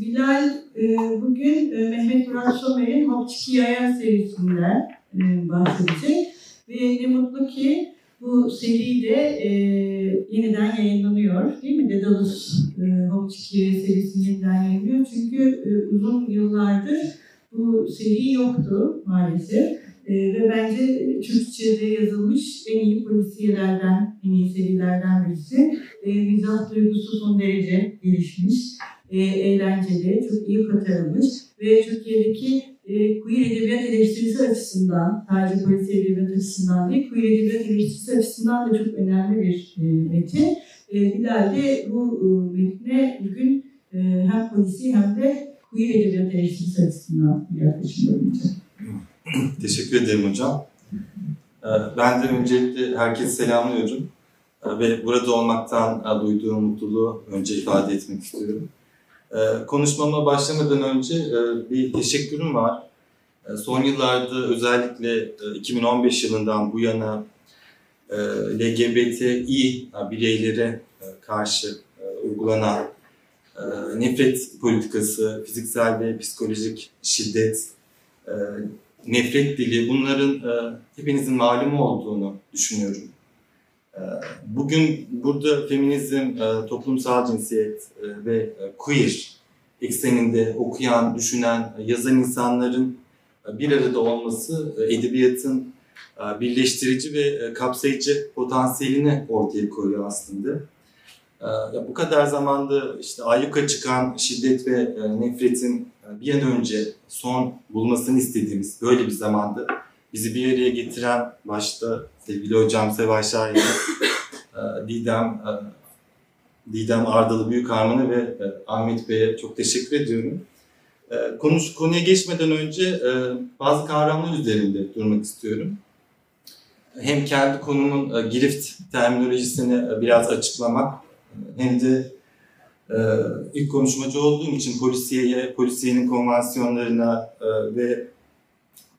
Bilal e, bugün e, Mehmet Murat Somer'in Hopçiki Yayan serisinden e, bahsedecek. Ve ne mutlu ki bu seri de yeniden yayınlanıyor değil mi? Dedalus e, Hopçiki serisi yeniden yayınlıyor. Çünkü uzun yıllardır bu seri yoktu maalesef. Ve bence Türkçe'de yazılmış en iyi polisiyelerden, en iyi serilerden birisi. E, mizah duygusu son derece gelişmiş, e, eğlenceli, çok iyi katarılmış ve Türkiye'deki e, queer edebiyat eleştirisi açısından, sadece polisiye edebiyat açısından değil, queer edebiyat eleştirisi açısından da çok önemli bir e, metin. E, Bilal de bu e, metne bugün e, hem polisi hem de queer edebiyat eleştirisi açısından bir yaklaşım olacak. Teşekkür ederim hocam. Ee, ben de öncelikle herkese selamlıyorum. Ee, ve burada olmaktan e, duyduğum mutluluğu önce ifade etmek istiyorum. Ee, konuşmama başlamadan önce e, bir teşekkürüm var. Son yıllarda özellikle 2015 e, yılından bu yana LGBTİ bireylere karşı uygulanan nefret politikası, fiziksel ve psikolojik şiddet, nefret dili bunların e, hepinizin malumu olduğunu düşünüyorum. E, bugün burada feminizm, e, toplumsal cinsiyet e, ve e, queer ekseninde okuyan, düşünen, yazan insanların bir arada olması edebiyatın birleştirici ve kapsayıcı potansiyelini ortaya koyuyor aslında. Ya bu kadar zamanda işte ayyuka çıkan şiddet ve nefretin bir an önce son bulmasını istediğimiz böyle bir zamanda bizi bir araya getiren başta sevgili hocam Seval Şahin, e, Didem, e, Didem Ardalı Büyük Harman'a ve e, Ahmet Bey'e çok teşekkür ediyorum. Konuş, konuya geçmeden önce bazı kavramlar üzerinde durmak istiyorum. Hem kendi konumun girift terminolojisini biraz açıklamak hem de ilk konuşmacı olduğum için polisiyeye, polisiyenin konvansiyonlarına ve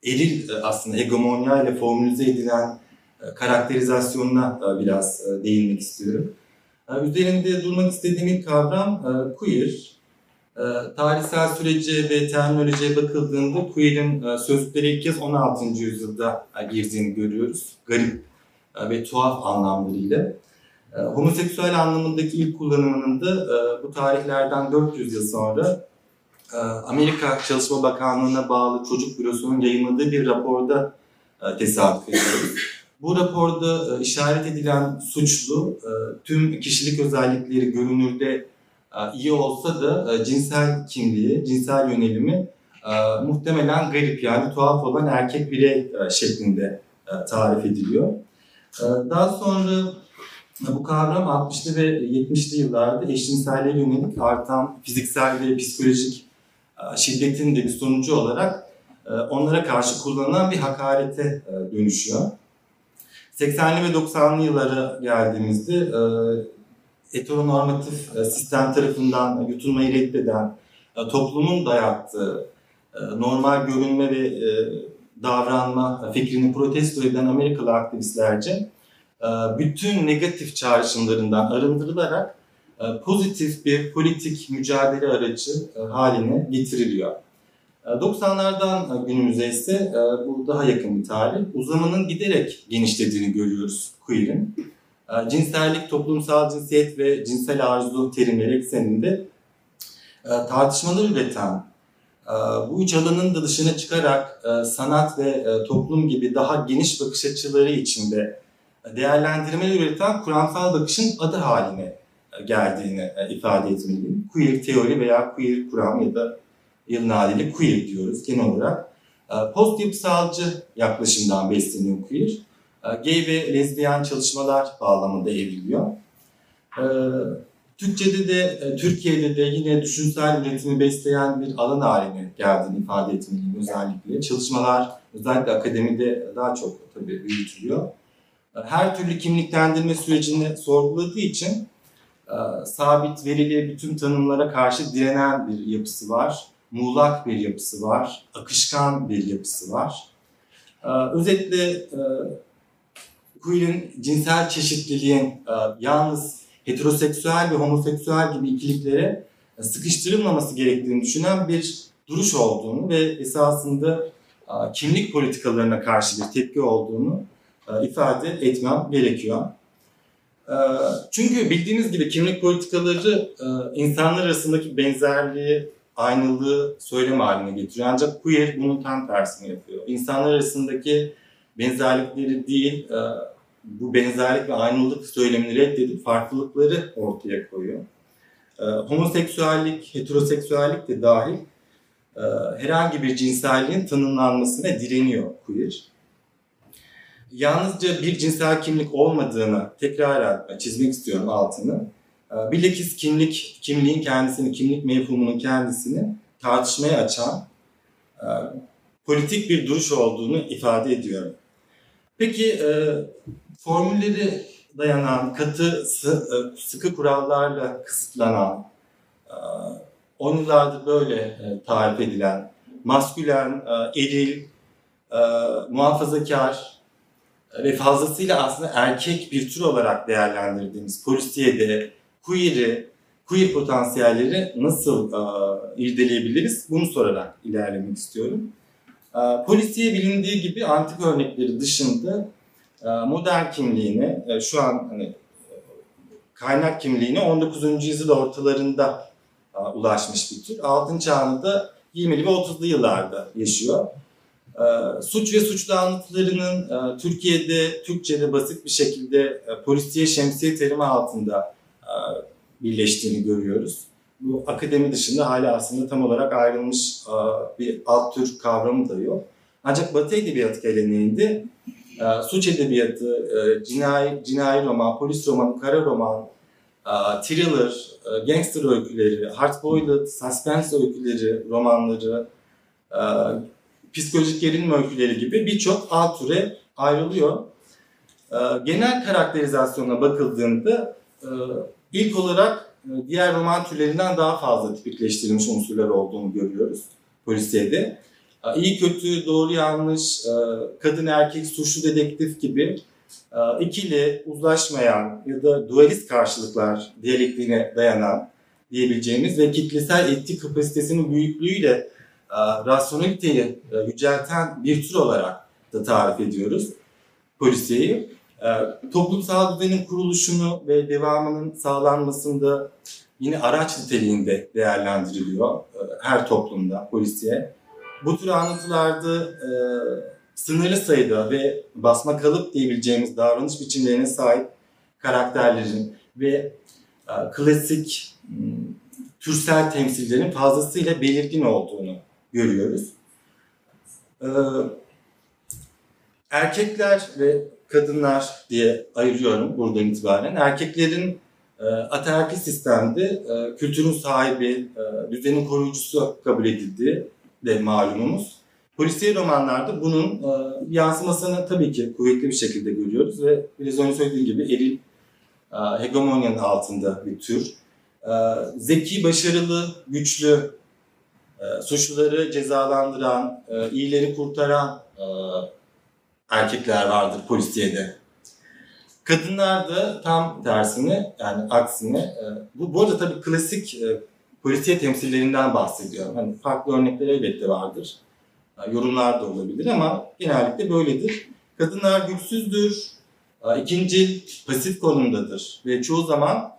eril e, aslında hegemonya ile formülize edilen e, karakterizasyonuna e, biraz değinmek istiyorum. Üzerinde durmak istediğim ilk kavram queer. Tarihsel sürece ve terminolojiye bakıldığında queer'in sözlükleri ilk kez 16. yüzyılda girdiğini görüyoruz. Garip ve tuhaf anlamlarıyla. Homoseksüel anlamındaki ilk kullanımının da bu tarihlerden 400 yıl sonra Amerika Çalışma Bakanlığı'na bağlı Çocuk Bürosu'nun yayınladığı bir raporda e, tesadüf ediyoruz. Bu raporda e, işaret edilen suçlu e, tüm kişilik özellikleri görünürde iyi olsa da cinsel kimliği, cinsel yönelimi muhtemelen garip yani tuhaf olan erkek birey şeklinde tarif ediliyor. Daha sonra bu kavram 60'lı ve 70'li yıllarda eşcinselliğe yönelik artan fiziksel ve psikolojik şiddetin de bir sonucu olarak e, onlara karşı kullanılan bir hakarete e, dönüşüyor. 80'li ve 90'lı yıllara geldiğimizde heteronormatif sistem tarafından yutulmayı reddeden, toplumun dayattığı normal görünme ve davranma fikrini protesto eden Amerikalı aktivistlerce e, bütün negatif çağrışımlarından arındırılarak e, pozitif bir politik mücadele aracı e, haline getiriliyor. 90'lardan günümüze ise bu daha yakın bir tarih. Uzamanın giderek genişlediğini görüyoruz queer'in. Cinsellik, toplumsal cinsiyet ve cinsel arzu terimleri ekseninde tartışmalar üreten, bu üç alanın da dışına çıkarak sanat ve toplum gibi daha geniş bakış açıları içinde değerlendirmeler üreten kuramsal bakışın adı haline e, geldiğini e, ifade etmeliyim. Queer teori veya queer kuram ya da yılın haliyle queer diyoruz genel olarak. E, post yapısalcı yaklaşımdan besleniyor queer. Gay ve lezbiyen çalışmalar bağlamında evriliyor. Türkçe'de de, Türkiye'de de yine düşünsel üretimi besleyen bir alan haline geldiğini ifade etmeliyim özellikle. Çalışmalar özellikle akademide daha çok tabii büyütülüyor her türlü kimliklendirme sürecini sorguladığı için e, sabit verili bütün tanımlara karşı direnen bir yapısı var. Muğlak bir yapısı var. Akışkan bir yapısı var. E, özetle e, queer'in cinsel çeşitliliğin yalnız heteroseksüel ve homoseksüel gibi ikiliklere sıkıştırılmaması gerektiğini düşünen bir duruş olduğunu ve esasında kimlik politikalarına karşı bir tepki olduğunu ifade etmem gerekiyor. Çünkü bildiğiniz gibi kimlik politikaları insanlar arasındaki benzerliği, aynılığı söylem haline getiriyor. Ancak queer bunun tam tersini yapıyor. İnsanlar arasındaki benzerlikleri değil, bu benzerlik ve aynılık söylemini reddedip farklılıkları ortaya koyuyor. Homoseksüellik, heteroseksüellik de dahil herhangi bir cinselliğin tanımlanmasına direniyor queer. Yalnızca bir cinsel kimlik olmadığını tekrar çizmek istiyorum altını. Bilakis kimlik, kimliğin kendisini, kimlik mevhumunun kendisini tartışmaya açan politik bir duruş olduğunu ifade ediyorum. Peki formülleri dayanan, katı, sıkı kurallarla kısıtlanan, on yıllardır böyle tarif edilen, maskülen, eril, muhafazakar ve fazlasıyla aslında erkek bir tür olarak değerlendirdiğimiz polisiyede queer'i, queer potansiyelleri nasıl irdeleyebiliriz bunu sorarak ilerlemek istiyorum. Polisiye bilindiği gibi antik örnekleri dışında modern kimliğini, şu an hani kaynak kimliğini 19. yüzyıl ortalarında ulaşmış bir tür. Altın çağında 20'li ve 30'lu yıllarda yaşıyor. Suç ve suçlu anlatılarının Türkiye'de, Türkçe'de basit bir şekilde polisiye şemsiye terimi altında birleştiğini görüyoruz. Bu akademi dışında hala aslında tam olarak ayrılmış bir alt tür kavramı da yok. Ancak Batı edebiyatı geleneğinde suç edebiyatı, cinayi, cinayi roman, polis romanı, kara roman, thriller, gangster öyküleri, hardboiled, suspense öyküleri, romanları, psikolojik gerilim öyküleri gibi birçok alt türe ayrılıyor. Genel karakterizasyona bakıldığında ilk olarak diğer roman türlerinden daha fazla tipikleştirilmiş unsurlar olduğunu görüyoruz polisiyede. İyi kötü, doğru yanlış, kadın erkek, suçlu dedektif gibi ikili, uzlaşmayan ya da dualist karşılıklar diyalektiğine dayanan diyebileceğimiz ve kitlesel etik kapasitesinin büyüklüğüyle rasyoneliteyi yücelten bir tür olarak da tarif ediyoruz polisiyeyi. Toplumsal düzenin kuruluşunu ve devamının sağlanmasında yine araç niteliğinde değerlendiriliyor her toplumda polisiye. Bu tür anlatılarda e, sınırlı sayıda ve basma kalıp diyebileceğimiz davranış biçimlerine sahip karakterlerin ve e, klasik türsel temsillerin fazlasıyla belirgin olduğunu görüyoruz. E, erkekler ve kadınlar diye ayırıyorum buradan itibaren. Erkeklerin e, ataerkil sistemde e, kültürün sahibi, e, düzenin koruyucusu kabul edildiği de malumumuz. Polisiye romanlarda bunun e, yansımasını tabii ki kuvvetli bir şekilde görüyoruz ve biraz önce söylediğim gibi eril hegemonyanın altında bir tür. Zeki, başarılı, güçlü, e, suçluları cezalandıran, e, iyileri kurtaran e, erkekler vardır polisiyede. Kadınlar da tam tersine yani aksine e, bu, bu arada tabii klasik e, polisiye temsillerinden bahsediyorum. Hani farklı örnekler elbette vardır. Yorumlar da olabilir ama genellikle böyledir. Kadınlar güçsüzdür, ikinci pasif konumdadır ve çoğu zaman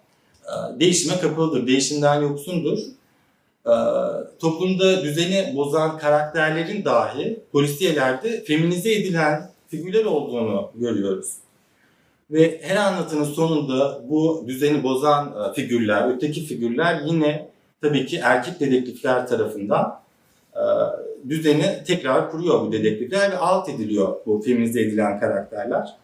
değişime kapalıdır, değişimden yoksundur. Toplumda düzeni bozan karakterlerin dahi polisiyelerde feminize edilen figürler olduğunu görüyoruz. Ve her anlatının sonunda bu düzeni bozan figürler, öteki figürler yine tabii ki erkek dedektifler tarafından e, düzeni tekrar kuruyor bu dedektifler ve alt ediliyor bu feminize edilen karakterler.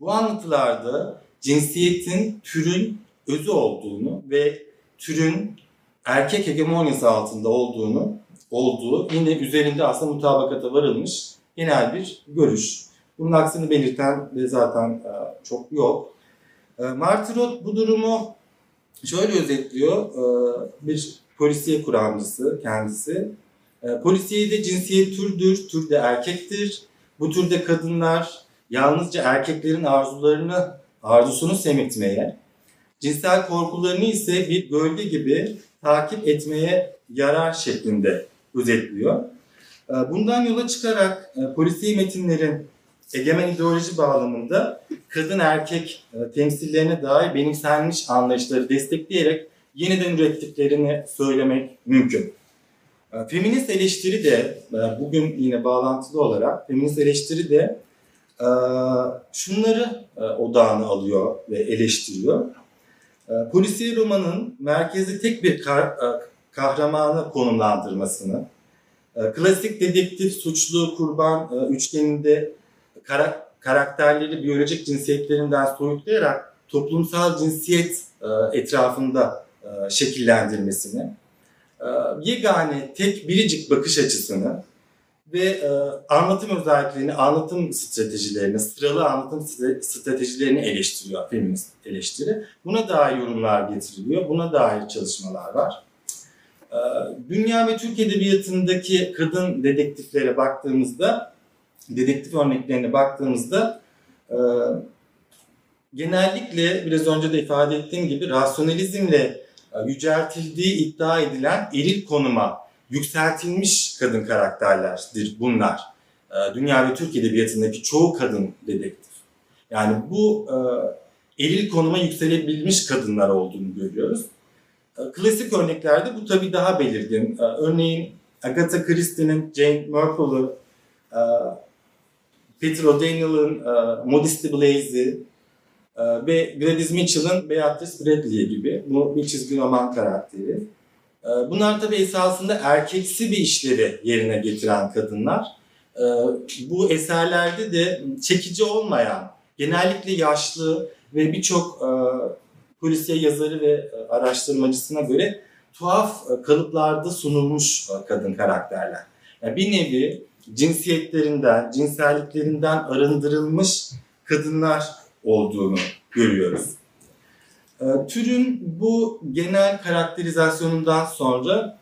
Bu anlatılarda cinsiyetin türün özü olduğunu ve türün erkek hegemonyası altında olduğunu olduğu yine üzerinde aslında mutabakata varılmış genel bir görüş. Bunun aksini belirten de zaten e, çok yok. E, Martirot bu durumu şöyle özetliyor. E, bir polisiye kuramcısı kendisi. E, Polisiyede cinsiyet türdür, türde erkektir. Bu türde kadınlar yalnızca erkeklerin arzularını, arzusunu semirtmeye, cinsel korkularını ise bir gölge gibi takip etmeye yarar şeklinde özetliyor. E, bundan yola çıkarak e, polisi metinlerin egemen ideoloji bağlamında kadın erkek e, temsillerine dair benimsenmiş anlayışları destekleyerek yeniden ürettiklerini söylemek mümkün. E, feminist eleştiri de e, bugün yine bağlantılı olarak feminist eleştiri de şunları odağına alıyor ve eleştiriyor. Polisiye romanın merkezi tek bir kahramanı konumlandırmasını, klasik dedektif, suçlu, kurban üçgeninde karakterleri biyolojik cinsiyetlerinden soyutlayarak toplumsal cinsiyet etrafında şekillendirmesini, e, yegane tek biricik bakış açısını ve e, anlatım özelliklerini, anlatım stratejilerini, sıralı anlatım stratejilerini eleştiriyor feminist eleştiri. Buna dair yorumlar getiriliyor, buna dair çalışmalar var. E, dünya ve Türk Edebiyatı'ndaki kadın dedektiflere baktığımızda, dedektif örneklerine baktığımızda genellikle biraz önce de ifade ettiğim gibi rasyonalizmle e, yüceltildiği iddia edilen eril konuma yükseltilmiş kadın karakterlerdir bunlar. E, dünya ve Türk Edebiyatı'ndaki çoğu kadın dedektif. Yani bu e, eril konuma yükselebilmiş kadınlar olduğunu görüyoruz. Klasik örneklerde bu tabii daha belirgin. Örneğin Agatha Christie'nin Jane Marple'ı, Peter O'Daniel'ın Modesty Blaze'i, ee, ve Gladys Mitchell'ın Beatrice Bradley gibi bu bir çizgi roman karakteri. Ee, bunlar tabii esasında erkeksi bir işleri yerine getiren kadınlar. Ee, bu eserlerde de çekici olmayan, genellikle yaşlı ve birçok e, polisiye yazarı ve e, araştırmacısına göre tuhaf e, kalıplarda sunulmuş kadın karakterler. Yani bir nevi cinsiyetlerinden, cinselliklerinden arındırılmış kadınlar olduğunu görüyoruz. E, türün bu genel karakterizasyonundan sonra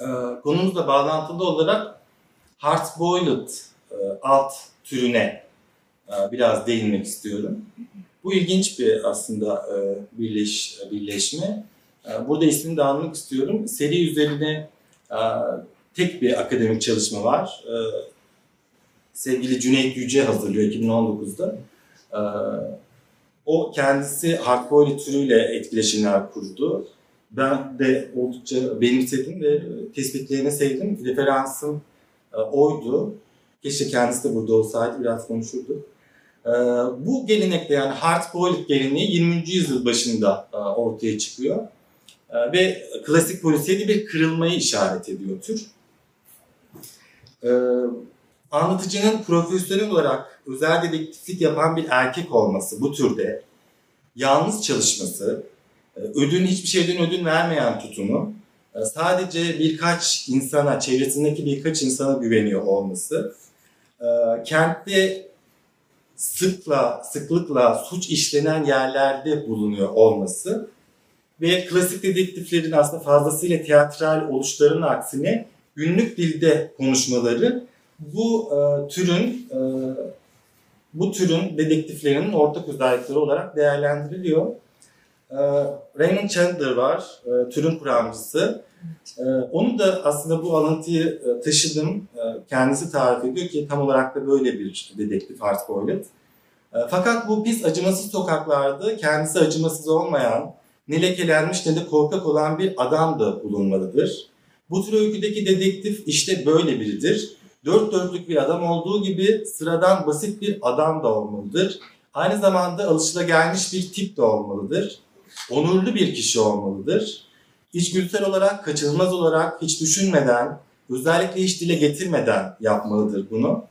e, konumuzla bağlantılı olarak hard-boiled e, alt türüne e, biraz değinmek istiyorum. Bu ilginç bir aslında birleş, birleşme. Burada ismini de almak istiyorum. Seri üzerine tek bir akademik çalışma var. Sevgili Cüneyt Yüce hazırlıyor 2019'da. O kendisi hardboiled türüyle etkileşimler kurdu. Ben de oldukça benimsedim ve tespitlerini sevdim. Referansım e, oydu. Keşke kendisi de burada olsaydı biraz konuşurduk. Ee, bu gelenekte yani hardboiled geleneği 20. yüzyıl başında e, ortaya çıkıyor. Ve klasik polisiyede bir kırılmayı işaret ediyor tür anlatıcının profesyonel olarak özel dedektiflik yapan bir erkek olması bu türde, yalnız çalışması, e, ödün hiçbir şeyden ödün vermeyen tutumu, e, sadece birkaç insana, çevresindeki birkaç insana güveniyor olması, e, kentte sıkla, sıklıkla suç işlenen yerlerde bulunuyor olması ve klasik dedektiflerin aslında fazlasıyla tiyatral oluşlarının aksine günlük dilde konuşmaları bu e, türün e, bu türün dedektiflerinin ortak özellikleri olarak değerlendiriliyor. E, Raymond Chandler var, e, türün kuramcısı. E, onu da aslında bu alıntıyı e, taşıdım. E, kendisi tarif ediyor ki tam olarak da böyle bir dedektif Art Boylet. Fakat bu pis acımasız sokaklarda kendisi acımasız olmayan, ne lekelenmiş ne de korkak olan bir adam da bulunmalıdır. Bu tür öyküdeki dedektif işte böyle biridir dört dörtlük bir adam olduğu gibi sıradan basit bir adam da olmalıdır. Aynı zamanda alışılagelmiş bir tip de olmalıdır. Onurlu bir kişi olmalıdır. İçgüdüsel olarak, kaçınılmaz olarak hiç düşünmeden, özellikle hiç dile getirmeden yapmalıdır bunu.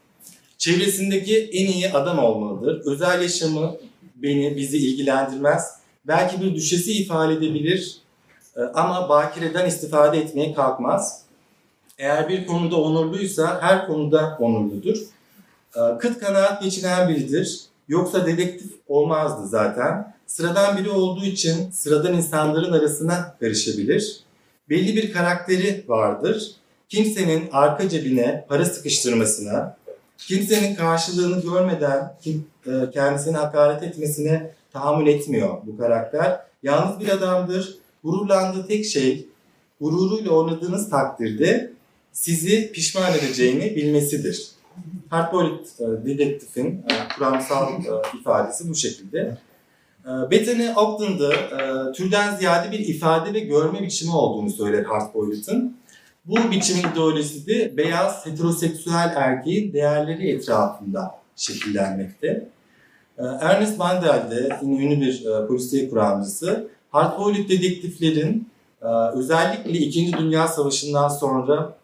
Çevresindeki en iyi adam olmalıdır. Özel yaşamı beni, bizi ilgilendirmez. Belki bir düşesi ifade edebilir e, ama bakireden istifade etmeye kalkmaz. Eğer bir konuda onurluysa her konuda onurludur. Ee, kıt kanaat geçinen biridir. Yoksa dedektif olmazdı zaten. Sıradan biri olduğu için sıradan insanların arasına karışabilir. Belli bir karakteri vardır. Kimsenin arka cebine para sıkıştırmasına, kimsenin karşılığını görmeden e, kendisini hakaret etmesine tahammül etmiyor bu karakter. Yalnız bir adamdır. gururlandığı tek şey gururuyla oynadığınız takdirde sizi pişman edeceğini bilmesidir. Hardboiled e, dedektifin e, kuramsal e, ifadesi bu şekilde. Bethany Ogden'da türden ziyade bir ifade ve görme biçimi olduğunu söyler Hardboiled'ın. Bu biçimin ideolojisi de beyaz heteroseksüel erkeğin değerleri etrafında şekillenmekte. Ernest Mandel ünlü bir polisiye kuramcısı. Hardboiled dedektiflerin özellikle İkinci Dünya Savaşı'ndan sonra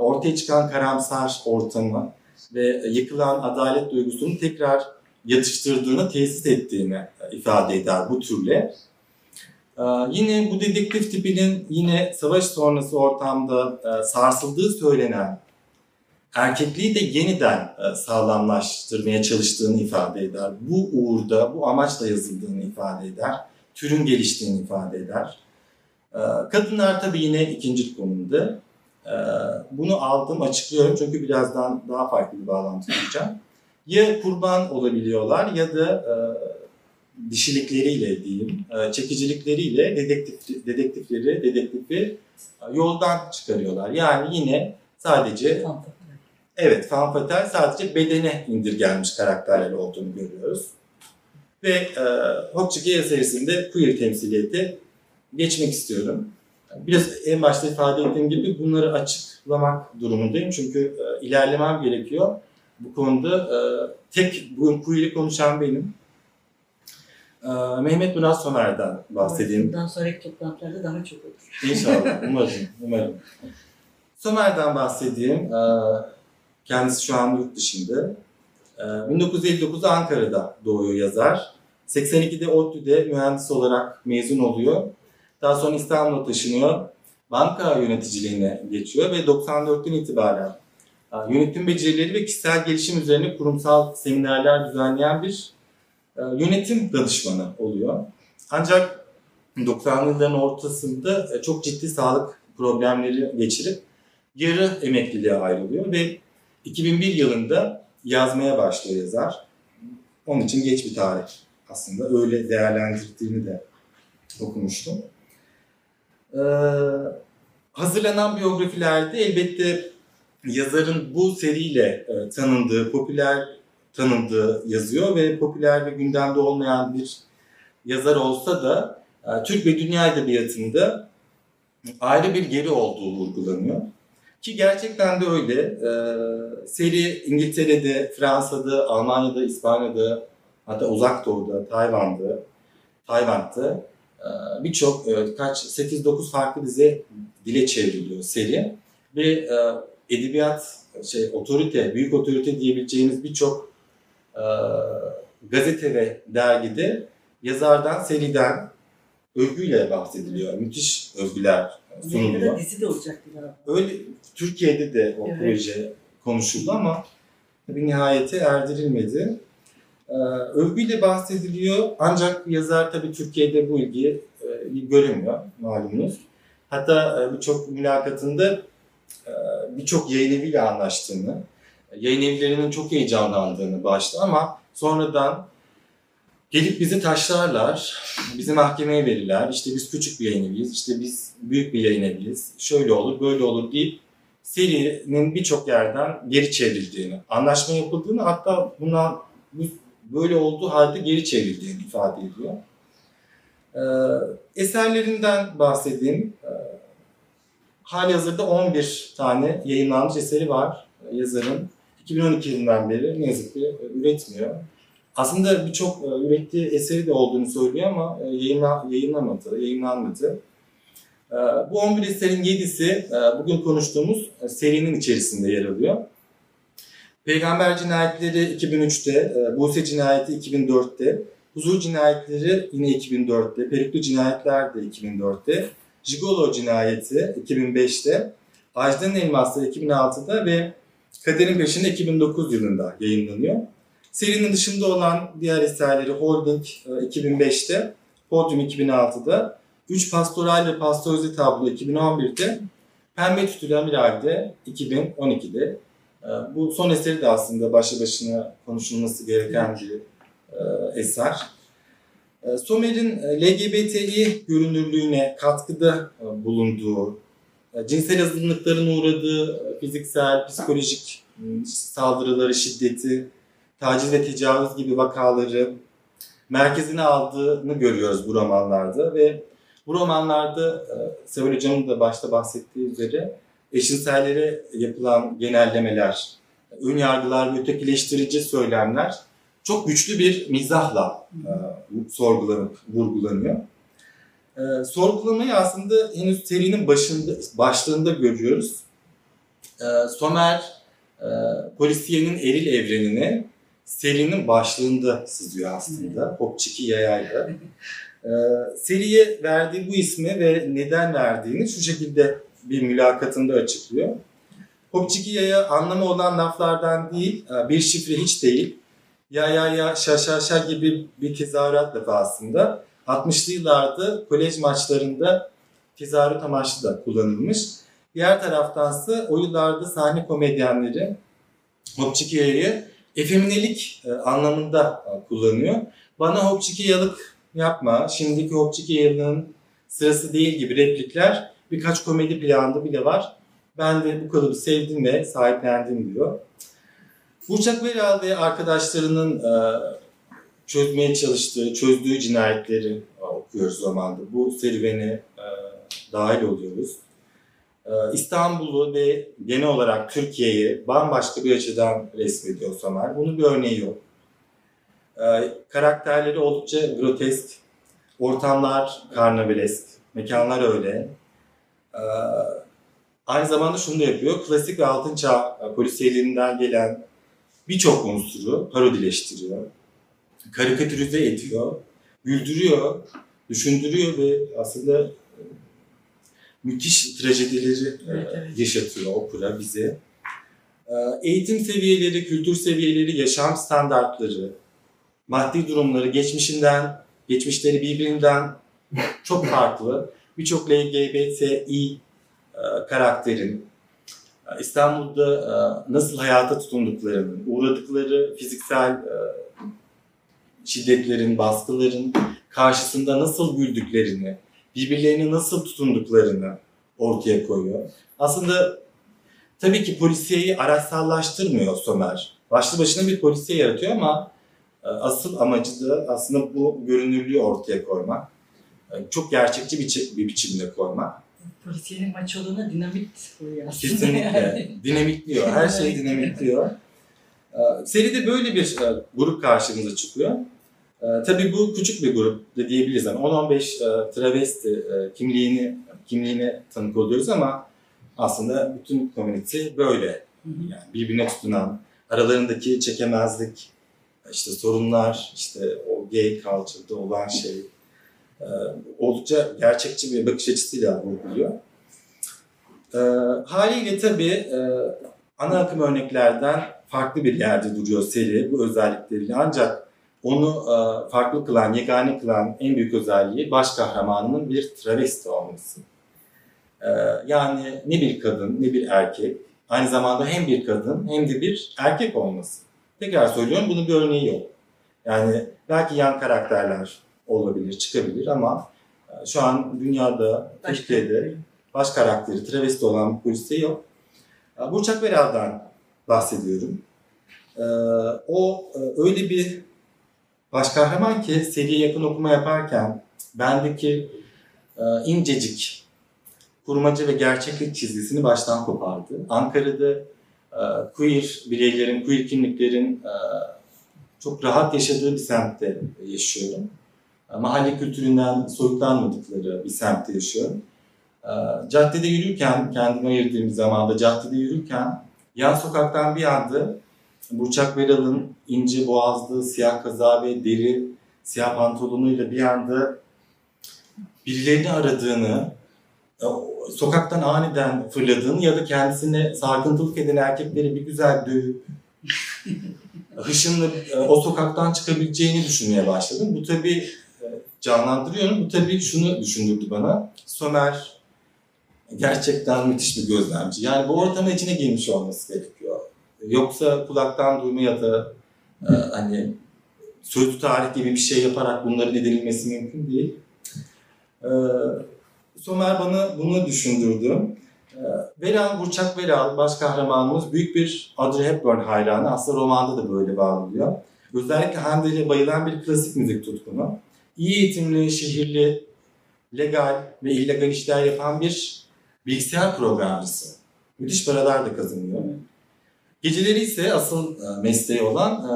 ortaya çıkan karamsar ortamı ve yıkılan adalet duygusunu tekrar yatıştırdığını, tesis ettiğini ifade eder bu türle. Ee, yine bu dedektif tipinin yine savaş sonrası ortamda e, sarsıldığı söylenen erkekliği de yeniden e, sağlamlaştırmaya çalıştığını ifade eder. Bu uğurda, bu amaçla yazıldığını ifade eder. Türün geliştiğini ifade eder. Ee, kadınlar tabii yine ikinci konumda. Ee, bunu aldım, açıklıyorum çünkü birazdan daha farklı bir bağlantı kuracağım. Ya kurban olabiliyorlar ya da e, dişilikleriyle diyeyim, e, çekicilikleriyle dedektif, dedektifleri, dedektifi e, yoldan çıkarıyorlar. Yani yine sadece evet fanfatal sadece bedene indirgenmiş karakterler olduğunu görüyoruz. Ve e, Hokçiki serisinde queer temsiliyeti geçmek istiyorum. Biraz en başta ifade ettiğim gibi bunları açıklamak durumundayım. Çünkü e, ilerlemem gerekiyor. Bu konuda e, tek bugün queer'i konuşan benim. E, Mehmet Murat Somer'den bahsedeyim. Bundan sonraki toplantılarda daha çok olur. İnşallah, umarım, umarım. Somer'den bahsedeyim. E, kendisi şu an yurt dışında. E, 1959'da Ankara'da doğuyor yazar. 82'de ODTÜ'de mühendis olarak mezun oluyor. Daha sonra İstanbul'a taşınıyor. Banka yöneticiliğine geçiyor ve 94'ten itibaren e, yönetim becerileri ve kişisel gelişim üzerine kurumsal seminerler düzenleyen bir e, yönetim danışmanı oluyor. Ancak 90'lı yılların ortasında e, çok ciddi sağlık problemleri geçirip yarı emekliliğe ayrılıyor ve 2001 yılında yazmaya başlıyor yazar. Onun için geç bir tarih aslında. Öyle değerlendirdiğini de okumuştum. Ee, hazırlanan biyografilerde elbette yazarın bu seriyle e, tanındığı, popüler tanındığı yazıyor ve popüler ve gündemde olmayan bir yazar olsa da e, Türk ve dünya edebiyatında ayrı bir geri olduğu vurgulanıyor. Ki gerçekten de öyle. E, seri İngiltere'de, Fransa'da, Almanya'da, İspanya'da, hatta Uzak Doğu'da, Tayvan'da, Tayvan'da birçok e, kaç 8-9 farklı dize dile çevriliyor seri ve e, edebiyat şey otorite büyük otorite diyebileceğimiz birçok e, gazete ve dergide yazardan seriden övgüyle bahsediliyor. Müthiş övgüler sunuluyor. dizi de olacaktı galiba. Öyle Türkiye'de de o Evet. proje konuşuldu ama bir nihayete erdirilmedi. Ee, övgüyle bahsediliyor ancak yazar tabii Türkiye'de bu ilgiyi e, göremiyor malumunuz. Hatta e, birçok mülakatında e, birçok yayın eviyle anlaştığını, yayın evlerinin çok heyecanlandığını başta ama sonradan gelip bizi taşlarlar, bizi mahkemeye verirler. İşte biz küçük bir yayın eviyiz, işte biz büyük bir yayın eviyiz, şöyle olur, böyle olur deyip serinin birçok yerden geri çevrildiğini, anlaşma yapıldığını hatta bundan bu böyle olduğu halde geri çevrildiğini ifade ediyor. Ee, eserlerinden bahsedeyim. Ee, hali hazırda 11 tane yayınlanmış eseri var e, yazarın. 2012 yılından beri ne yazık ki e, üretmiyor. Aslında birçok e, ürettiği eseri de olduğunu söylüyor ama yayınla, yayınlamadı, yayınlanmadı. Ee, bu 11 eserin 7'si e, bugün konuştuğumuz serinin içerisinde yer alıyor. Peygamber cinayetleri 2003'te, e, Buse cinayeti 2004'te, Huzur cinayetleri yine 2004'te, Perikli cinayetler de 2004'te, Jigolo cinayeti 2005'te, Ajda'nın elmasları 2006'da ve Kaderin Peşinde 2009 yılında yayınlanıyor. Serinin dışında olan diğer eserleri Holding e, 2005'te, Podium 2006'da, 3 Pastoral ve Pastörize Tablo 2011'de, Pembe Tütülen bir halde 2012'de. Ee, Bu son eseri de aslında başlı başına konuşulması gereken bir e, eser. E, Somer'in e, LGBTİ görünürlüğüne katkıda e, bulunduğu, cinsel azınlıkların uğradığı fiziksel, psikolojik saldırıları, şiddeti, taciz ve tecavüz gibi vakaları merkezine aldığını görüyoruz bu romanlarda ve bu romanlarda Seval Hocam'ın da başta bahsettiği üzere eşcinsellere yapılan genellemeler, ön yargılar ve ötekileştirici söylemler çok güçlü bir mizahla e, sorgulanıp vurgulanıyor. E, sorgulamayı aslında henüz serinin başında başlığında görüyoruz. E, Somer e, polisiyenin eril evrenine serinin başlığında sızıyor aslında. Popçiki yayayla. E, seriye verdiği bu ismi ve neden verdiğini şu şekilde bir mülakatında açıklıyor. Popçiki yaya anlamı olan laflardan değil, e, bir şifre hiç değil. Ya ya ya şa şa şa gibi bir tezahürat lafı aslında. 60'lı yıllarda kolej maçlarında tezahürat amaçlı da kullanılmış. Diğer taraftansa o yıllarda sahne komedyenleri Hopçikiya'yı efeminelik e, anlamında e, kullanıyor. Bana Hopçikiyalık yapma, şimdiki Hopçikiyalığın sırası değil gibi replikler birkaç komedi planında bile var. Ben de bu kalıbı sevdim ve sahiplendim diyor. Burçak Veral ve arkadaşlarının e, çözmeye çalıştığı, çözdüğü cinayetleri e, okuyoruz romanda. Bu serüvene e, dahil oluyoruz. E, İstanbul'u ve genel olarak Türkiye'yi bambaşka bir açıdan resmediyor Somer. Bunun bir örneği yok. Karakterleri oldukça grotesk, ortamlar karnavalesk, mekanlar öyle. E, aynı zamanda şunu da yapıyor, klasik ve altın çağ e, polisiyeliğinden gelen birçok unsuru parodileştiriyor karikatürize ediyor, güldürüyor, düşündürüyor ve aslında e, müthiş trajedileri e, Evet, evet. yaşatıyor opera bize. E, Eğitim seviyeleri, kültür seviyeleri, yaşam standartları, maddi durumları geçmişinden, geçmişleri birbirinden çok farklı. Birçok LGBTİ e, karakterin e, İstanbul'da e, nasıl hayata tutunduklarının, uğradıkları fiziksel şiddetlerin, baskıların karşısında nasıl güldüklerini, birbirlerine nasıl tutunduklarını ortaya koyuyor. Aslında tabii ki polisiyeyi araçsallaştırmıyor Somer. Başlı başına bir polisiye yaratıyor ama asıl amacı da aslında bu görünürlüğü ortaya koymak. Çok gerçekçi bir, bir biçimde koymak. Polisiyenin maçoluğuna dinamit koyuyor aslında. Kesinlikle. Dinamitliyor. Her şeyi dinamitliyor. Ee, Seride böyle bir e, grup karşımıza çıkıyor. Ee, Tabii bu küçük bir grup da diyebiliriz. Yani 10-15 e, travesti e, kimliğini kimliğine tanık oluyoruz ama aslında bütün komünite böyle. Yani birbirine tutunan, aralarındaki çekemezlik, işte sorunlar, işte o gay culture'da olan şey e, oldukça gerçekçi bir bakış açısıyla vurguluyor. E, haliyle tabii e, ana akım örneklerden farklı bir yerde duruyor seri bu özellikleriyle. Ancak onu e, farklı kılan, yegane kılan en büyük özelliği baş kahramanının bir travesti olması. E, yani ne bir kadın ne bir erkek, aynı zamanda hem bir kadın hem de bir erkek olması. Tekrar söylüyorum bunun bir örneği yok. Yani belki yan karakterler olabilir, çıkabilir ama e, şu an dünyada, Başka- Türkiye'de baş karakteri travesti olan bir poliste yok. E, Burçak Veral'dan bahsediyorum. E, o öyle bir baş kahraman ki seriye yakın okuma yaparken bendeki incecik kurmaca ve gerçeklik çizgisini baştan kopardı. Ankara'da queer bireylerin, queer kimliklerin çok rahat yaşadığı bir semtte yaşıyorum. E, mahalle kültüründen soyutlanmadıkları bir semtte yaşıyorum. E, caddede yürürken, kendime ayırdığım zamanda caddede yürürken yan sokaktan bir anda Burçak Veral'ın ince boğazlı, siyah kaza ve deri siyah pantolonuyla bir anda birilerini aradığını, e, sokaktan aniden fırladığını ya da kendisine sarkıntılık eden erkekleri bir güzel dövüp hışımla e, o sokaktan çıkabileceğini düşünmeye başladım. Bu tabii canlandırıyorum. Bu tabii şunu düşündürdü bana. Somer gerçekten müthiş bir gözlemci. Yani bu ortamın içine girmiş olması gerekiyor. Yoksa kulaktan duyma ya da e, hani sözlü tarih gibi bir şey yaparak bunların edinilmesi mümkün değil. E, Somer bana bunu düşündürdü. E, Burçak Veral, baş kahramanımız büyük bir Audrey Hepburn hayranı. Aslında romanda da böyle bağlıyor. Özellikle Handel'e bayılan bir klasik müzik tutkunu. İyi eğitimli, şehirli, legal ve illegal işler yapan bir bilgisayar programcısı. Müthiş paralar da kazanıyor. Geceleri ise asıl e, mesleği olan e,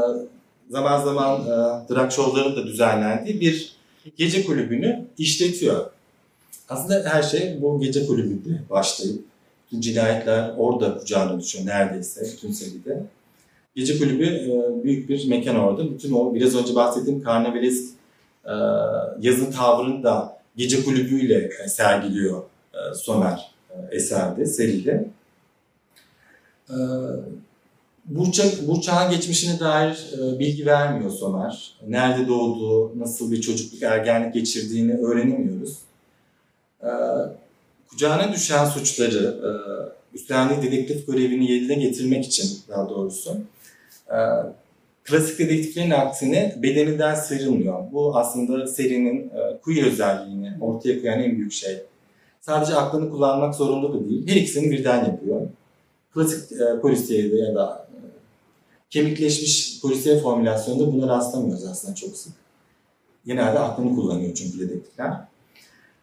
zaman zaman e, drag show'ların da düzenlendiği bir gece kulübünü işletiyor. Aslında her şey bu gece kulübünde başlayıp bütün cinayetler orada kucağına düşüyor neredeyse bütün seride. Gece kulübü büyük bir mekan orada. Bütün o biraz önce bahsettiğim karnavalesk yazın tavrını da gece kulübüyle sergiliyor Somer eserde, seride. Burçak, Burçak'ın geçmişine dair e, bilgi vermiyor Somer. Nerede doğduğu, nasıl bir çocukluk, ergenlik geçirdiğini öğrenemiyoruz. E, kucağına düşen suçları, e, üstlendiği dedektif görevini yerine getirmek için daha doğrusu, e, klasik dedektiflerin aksine bedeninden sıyrılmıyor. Bu aslında serinin e, queer özelliğini ortaya koyan en büyük şey. Sadece aklını kullanmak zorunda da değil, her ikisini birden yapıyor. Klasik e, polisiyede ya da kemikleşmiş polisiye formülasyonunda buna rastlamıyoruz aslında çok sık. Genelde aklını kullanıyor çünkü dedektifler.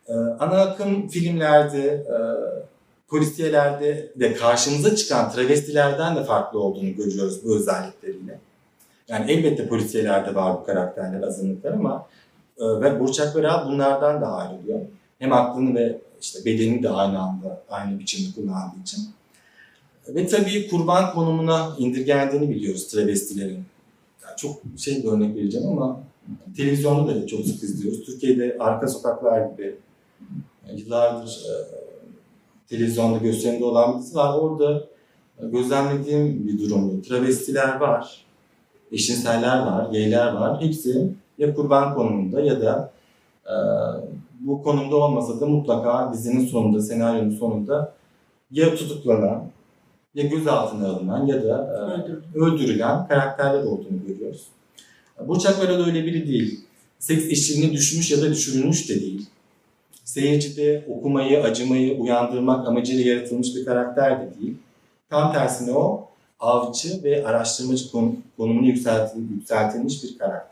Ee, ana akım filmlerde, e, polisiyelerde de karşımıza çıkan travestilerden de farklı olduğunu görüyoruz bu özellikleriyle. Yani elbette polisiyelerde var bu karakterler, azınlıklar ama e, ve Burçak Beral bunlardan da ayrılıyor. Hem aklını ve işte bedenini de aynı anda, aynı biçimde kullandığı için. Ve tabii kurban konumuna indirgendiğini biliyoruz travestilerin. Yani çok şey bir örnek vereceğim ama televizyonda da çok sık izliyoruz. Türkiye'de Arka Sokaklar gibi yıllardır e, televizyonda gösterimde olan bir dizi var. Orada gözlemlediğim bir durum Travestiler var, eşcinseller var, geyler var. Hepsi ya kurban konumunda ya da e, bu konumda olmasa da mutlaka dizinin sonunda, senaryonun sonunda ya tutuklanan ya gözaltına alınan ya da e, öldürülen karakterler olduğunu görüyoruz. Burçak Veral öyle biri değil. Seks işçiliğine düşmüş ya da düşürülmüş de değil. Seyircide okumayı, acımayı uyandırmak amacıyla yaratılmış bir karakter de değil. Tam tersine o avcı ve araştırmacı konumunu yükseltilmiş bir karakter.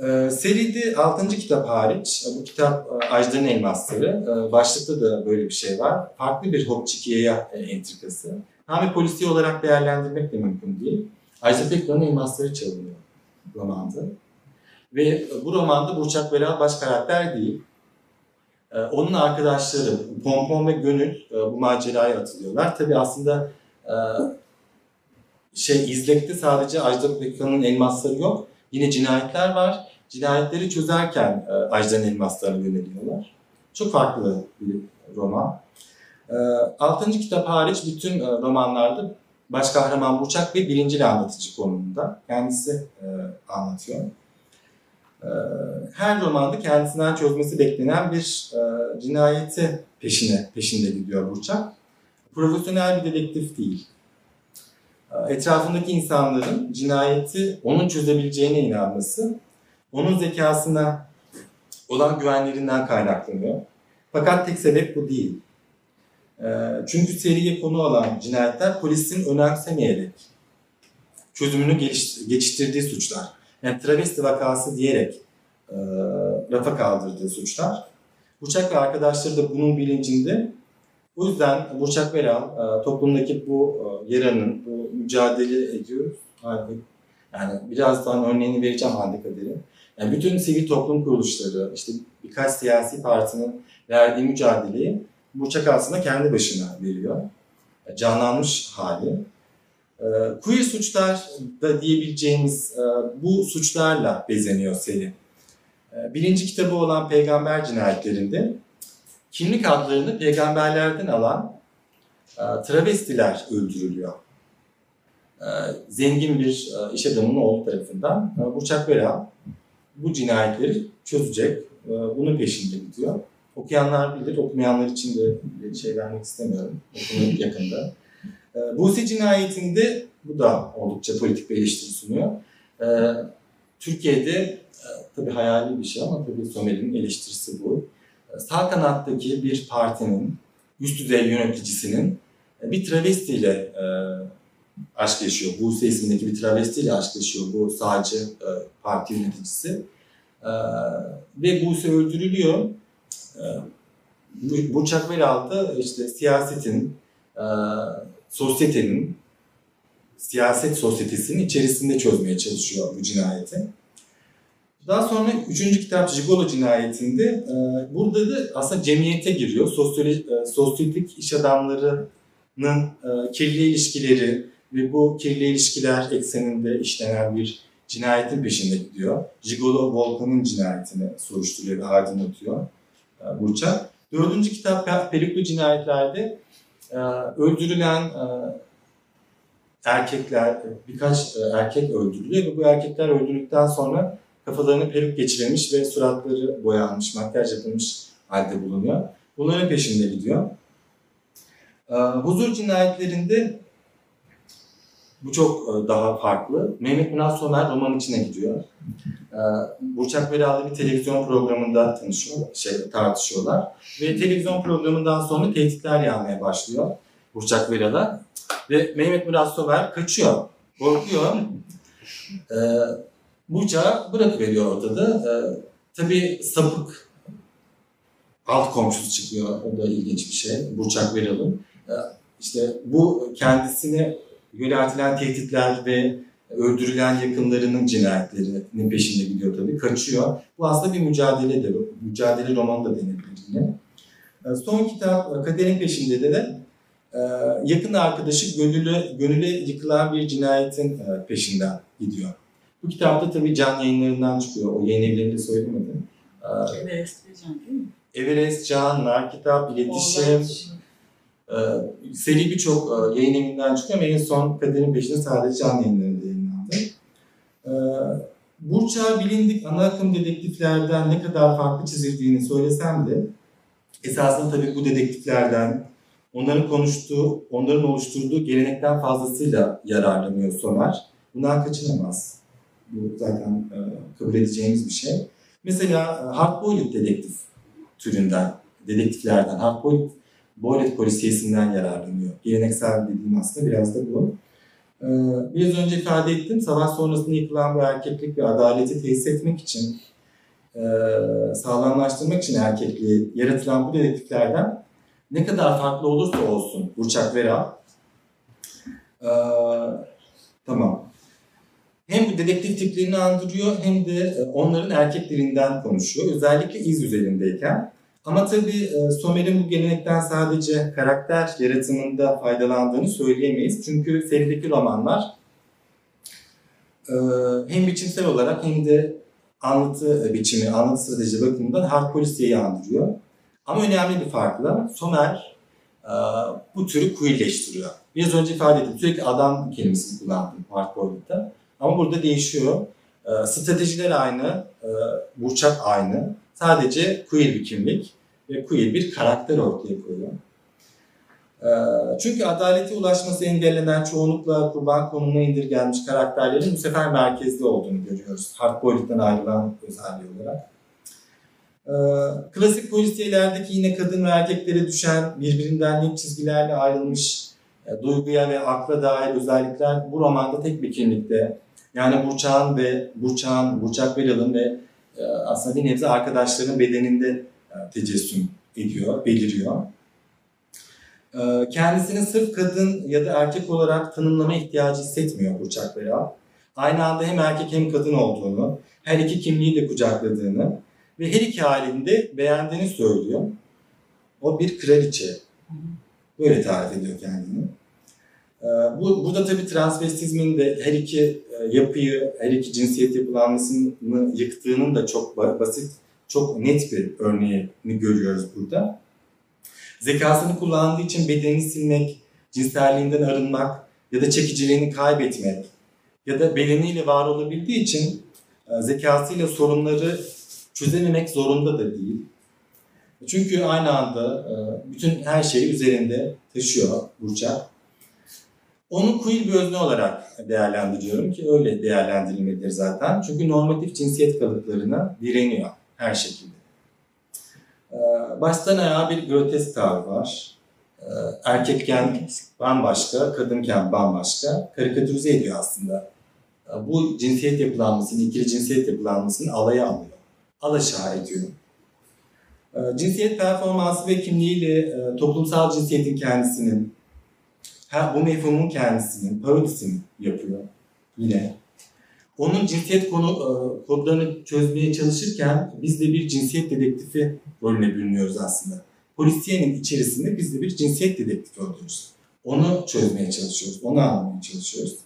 Ee, seride 6. kitap hariç, bu kitap e, Ajdar'ın Elmasları, e, başlıkta da böyle bir şey var. Farklı bir Hopçikiye'ye e, entrikası. Tam bir polisi olarak değerlendirmek de mümkün değil. Ajda Pekkan'ın Elmasları çalınıyor romanda. Ve bu romanda Burçak Beral baş karakter değil. E, onun arkadaşları Pompon ve Gönül e, bu maceraya atılıyorlar. Tabi aslında e, şey izlekte sadece Ajda Pekkan'ın elmasları yok. Yine cinayetler var. Cinayetleri çözerken e, Ajdan elmaslarına yöneliyorlar. Çok farklı bir roman. E, altıncı kitap hariç bütün e, romanlarda baş kahraman Burçak ve birincil anlatıcı konumunda. Kendisi e, anlatıyor. E, her romanda kendisinden çözmesi beklenen bir cinayeti peşine peşinde gidiyor Burçak. Profesyonel bir dedektif değil etrafındaki insanların cinayeti onun çözebileceğine inanması onun zekasına olan güvenlerinden kaynaklanıyor. Fakat tek sebep bu değil. Çünkü seriye konu olan cinayetler polisin önemsemeyerek çözümünü geçiştirdiği suçlar. Yani travesti vakası diyerek e, rafa kaldırdığı suçlar. Bıçak ve arkadaşları da bunun bilincinde o yüzden Burçak Veral e, toplumdaki bu e, yaranın, bu mücadele ediyoruz. Yani birazdan örneğini vereceğim Hande Kader'in. Yani bütün sivil toplum kuruluşları, işte birkaç siyasi partinin verdiği mücadeleyi Burçak aslında kendi başına veriyor. Canlanmış hali. E, queer suçlar da diyebileceğimiz bu suçlarla bezeniyor seri. Birinci kitabı olan Peygamber Cinayetlerinde kimlik adlarını peygamberlerden alan e, travestiler öldürülüyor. E, zengin bir e, iş adamının oğlu tarafından. E, Burçak Vera bu cinayetleri çözecek. E, bunun peşinde gidiyor. Okuyanlar bilir, okumayanlar için de bir şey vermek istemiyorum. Okunun yakında. E, Buse cinayetinde bu da oldukça politik bir eleştiri sunuyor. E, Türkiye'de e, tabii hayali bir şey ama tabii Somer'in eleştirisi bu. Sağ kanattaki bir partinin üst düzey yöneticisinin e, bir travestiyle e, aşk yaşıyor. Buse ismindeki bir travestiyle aşk yaşıyor bu sağcı e, parti yöneticisi. E, ve Buse öldürülüyor. E, Bu- Burçak Velal'da işte siyasetin, e, sosyetenin, siyaset sosyetesinin içerisinde çözmeye çalışıyor bu cinayeti. Daha sonra üçüncü kitap Jigolo cinayetinde e, burada da aslında cemiyete giriyor. E, sosyetik iş adamlarının e, kirli ilişkileri ve bu kirli ilişkiler ekseninde işlenen bir cinayetin peşinde gidiyor. Jigolo Volkan'ın cinayetini soruşturuyor ve aydınlatıyor e, Burçak. Dördüncü kitap Pe- Perikli Cinayetler'de öldürülen erkekler, birkaç erkek öldürülüyor ve bu erkekler öldürüldükten sonra kafalarına peruk geçirilmiş ve suratları boyanmış, makyaj yapılmış halde bulunuyor. Bunların peşinde gidiyor. Ee, huzur cinayetlerinde bu çok e, daha farklı. Mehmet Murat Somer roman içine gidiyor. Ee, Burçak Veralı bir televizyon programında tanışıyor, şey, tartışıyorlar. Ve televizyon programından sonra tehditler yağmaya başlıyor Burçak Veral'a. Ve Mehmet Murat Somer kaçıyor, korkuyor. Ee, Burçak'ı bırakıveriyor ortada. Ee, tabii sapık alt komşusu çıkıyor. O da ilginç bir şey. Burçak Veral'ın. Ee, işte bu kendisine yöneltilen tehditler ve öldürülen yakınlarının cinayetlerinin peşinde gidiyor tabii. Kaçıyor. Bu aslında bir mücadeledir. Mücadele romanı da denebilir yine. Ee, Son kitap Kaderin Peşinde de de e, yakın arkadaşı gönüle, gönüle yıkılan bir cinayetin e, peşinden gidiyor. Bu kitapta tabii can yayınlarından çıkıyor. O yayın evlerini de söylemedim. Ee, Everest Can değil mi? Everest, Canlar, Kitap, İletişim, e, seri birçok e, yayın evinden çıkıyor ama en son Kaderin Peşinde sadece can yayınlarında yayınlandı. E, Burçak bilindik ana akım dedektiflerden ne kadar farklı çizildiğini söylesem de esasında tabii bu dedektiflerden onların konuştuğu, onların oluşturduğu gelenekten fazlasıyla yararlanıyor Somer. Bundan kaçınamaz. Bu zaten e, kabul edeceğimiz bir şey. Mesela e, hardboiled dedektif türünden, dedektiflerden, hardboiled boiled polisiyesinden yararlanıyor. Geleneksel dediğim aslında biraz da bu. Ee, biraz önce ifade ettim, savaş sonrasında yıkılan bu erkeklik ve adaleti tesis etmek için, e, sağlamlaştırmak için erkekliği yaratılan bu dedektiflerden ne kadar farklı olursa olsun Burçak Vera, ee, tamam. Hem bu dedektif tiplerini andırıyor hem de e, onların erkeklerinden konuşuyor. Özellikle iz üzerindeyken. Ama tabii e, Somer'in bu gelenekten sadece karakter yaratımında faydalandığını söyleyemeyiz. Çünkü serideki romanlar e, hem biçimsel olarak hem de anlatı biçimi, anlatı strateji bakımından hard polisiyeyi andırıyor. Ama önemli bir farkla Somer bu türü queerleştiriyor. Biraz önce ifade ettim. Sürekli adam kelimesini kullandım hard boiling'da. Ama burada değişiyor. E, stratejiler aynı, e, burçak aynı. Sadece queer bir kimlik ve queer bir karakter ortaya koyuyor. E, çünkü adalete ulaşması engellenen çoğunlukla kurban konumuna indirgenmiş karakterlerin bu sefer merkezde olduğunu görüyoruz. Hardboiled'den ayrılan özelliği olarak. E, klasik polisiyelerdeki yine kadın ve erkeklere düşen birbirinden net çizgilerle ayrılmış e, duyguya ve akla dair özellikler bu romanda tek bir kimlikte. Yani Burçak'ın ve Burçak'ın, Burçak Belal'ın ve e, aslında bir nebze arkadaşlarının bedeninde e, tecessüm ediyor, beliriyor. E, kendisini sırf kadın ya da erkek olarak tanımlama ihtiyacı hissetmiyor Burçak Beral. Aynı anda hem erkek hem kadın olduğunu, her iki kimliği de kucakladığını ve her iki halinde beğendiğini söylüyor. O bir kraliçe. Böyle tarif ediyor kendini. Bu, burada tabii transvestizmin de her iki yapıyı, her iki cinsiyet yapılanmasını yıktığının da çok ba- basit, çok net bir örneğini görüyoruz burada. Zekasını kullandığı için bedenini silmek, cinselliğinden arınmak ya da çekiciliğini kaybetmek ya da bedeniyle var olabildiği için e, zekasıyla sorunları çözememek zorunda da değil. Çünkü aynı anda e, bütün her şeyi üzerinde taşıyor Burçak. Onu queer bir özne olarak değerlendiriyorum ki öyle değerlendirilmelidir zaten. Çünkü normatif cinsiyet kalıplarına direniyor her şekilde. Ee, baştan ayağa bir grotesk tavrı var. Ee, erkekken bambaşka, kadınken bambaşka. Karikatürize ediyor aslında. Ee, bu cinsiyet yapılanmasını, ikili cinsiyet yapılanmasını alaya alıyor. Alaşağı ediyor. Cinsiyet performansı ve kimliğiyle e, toplumsal cinsiyetin kendisinin, ha, bu mefhumun kendisinin parodisini yapıyor yine. Onun cinsiyet konu, e, kodlarını çözmeye çalışırken biz de bir cinsiyet dedektifi rolüne bürünüyoruz aslında. Polisiyenin içerisinde biz de bir cinsiyet dedektifi oluyoruz. Onu çözmeye çalışıyoruz, onu anlamaya çalışıyoruz.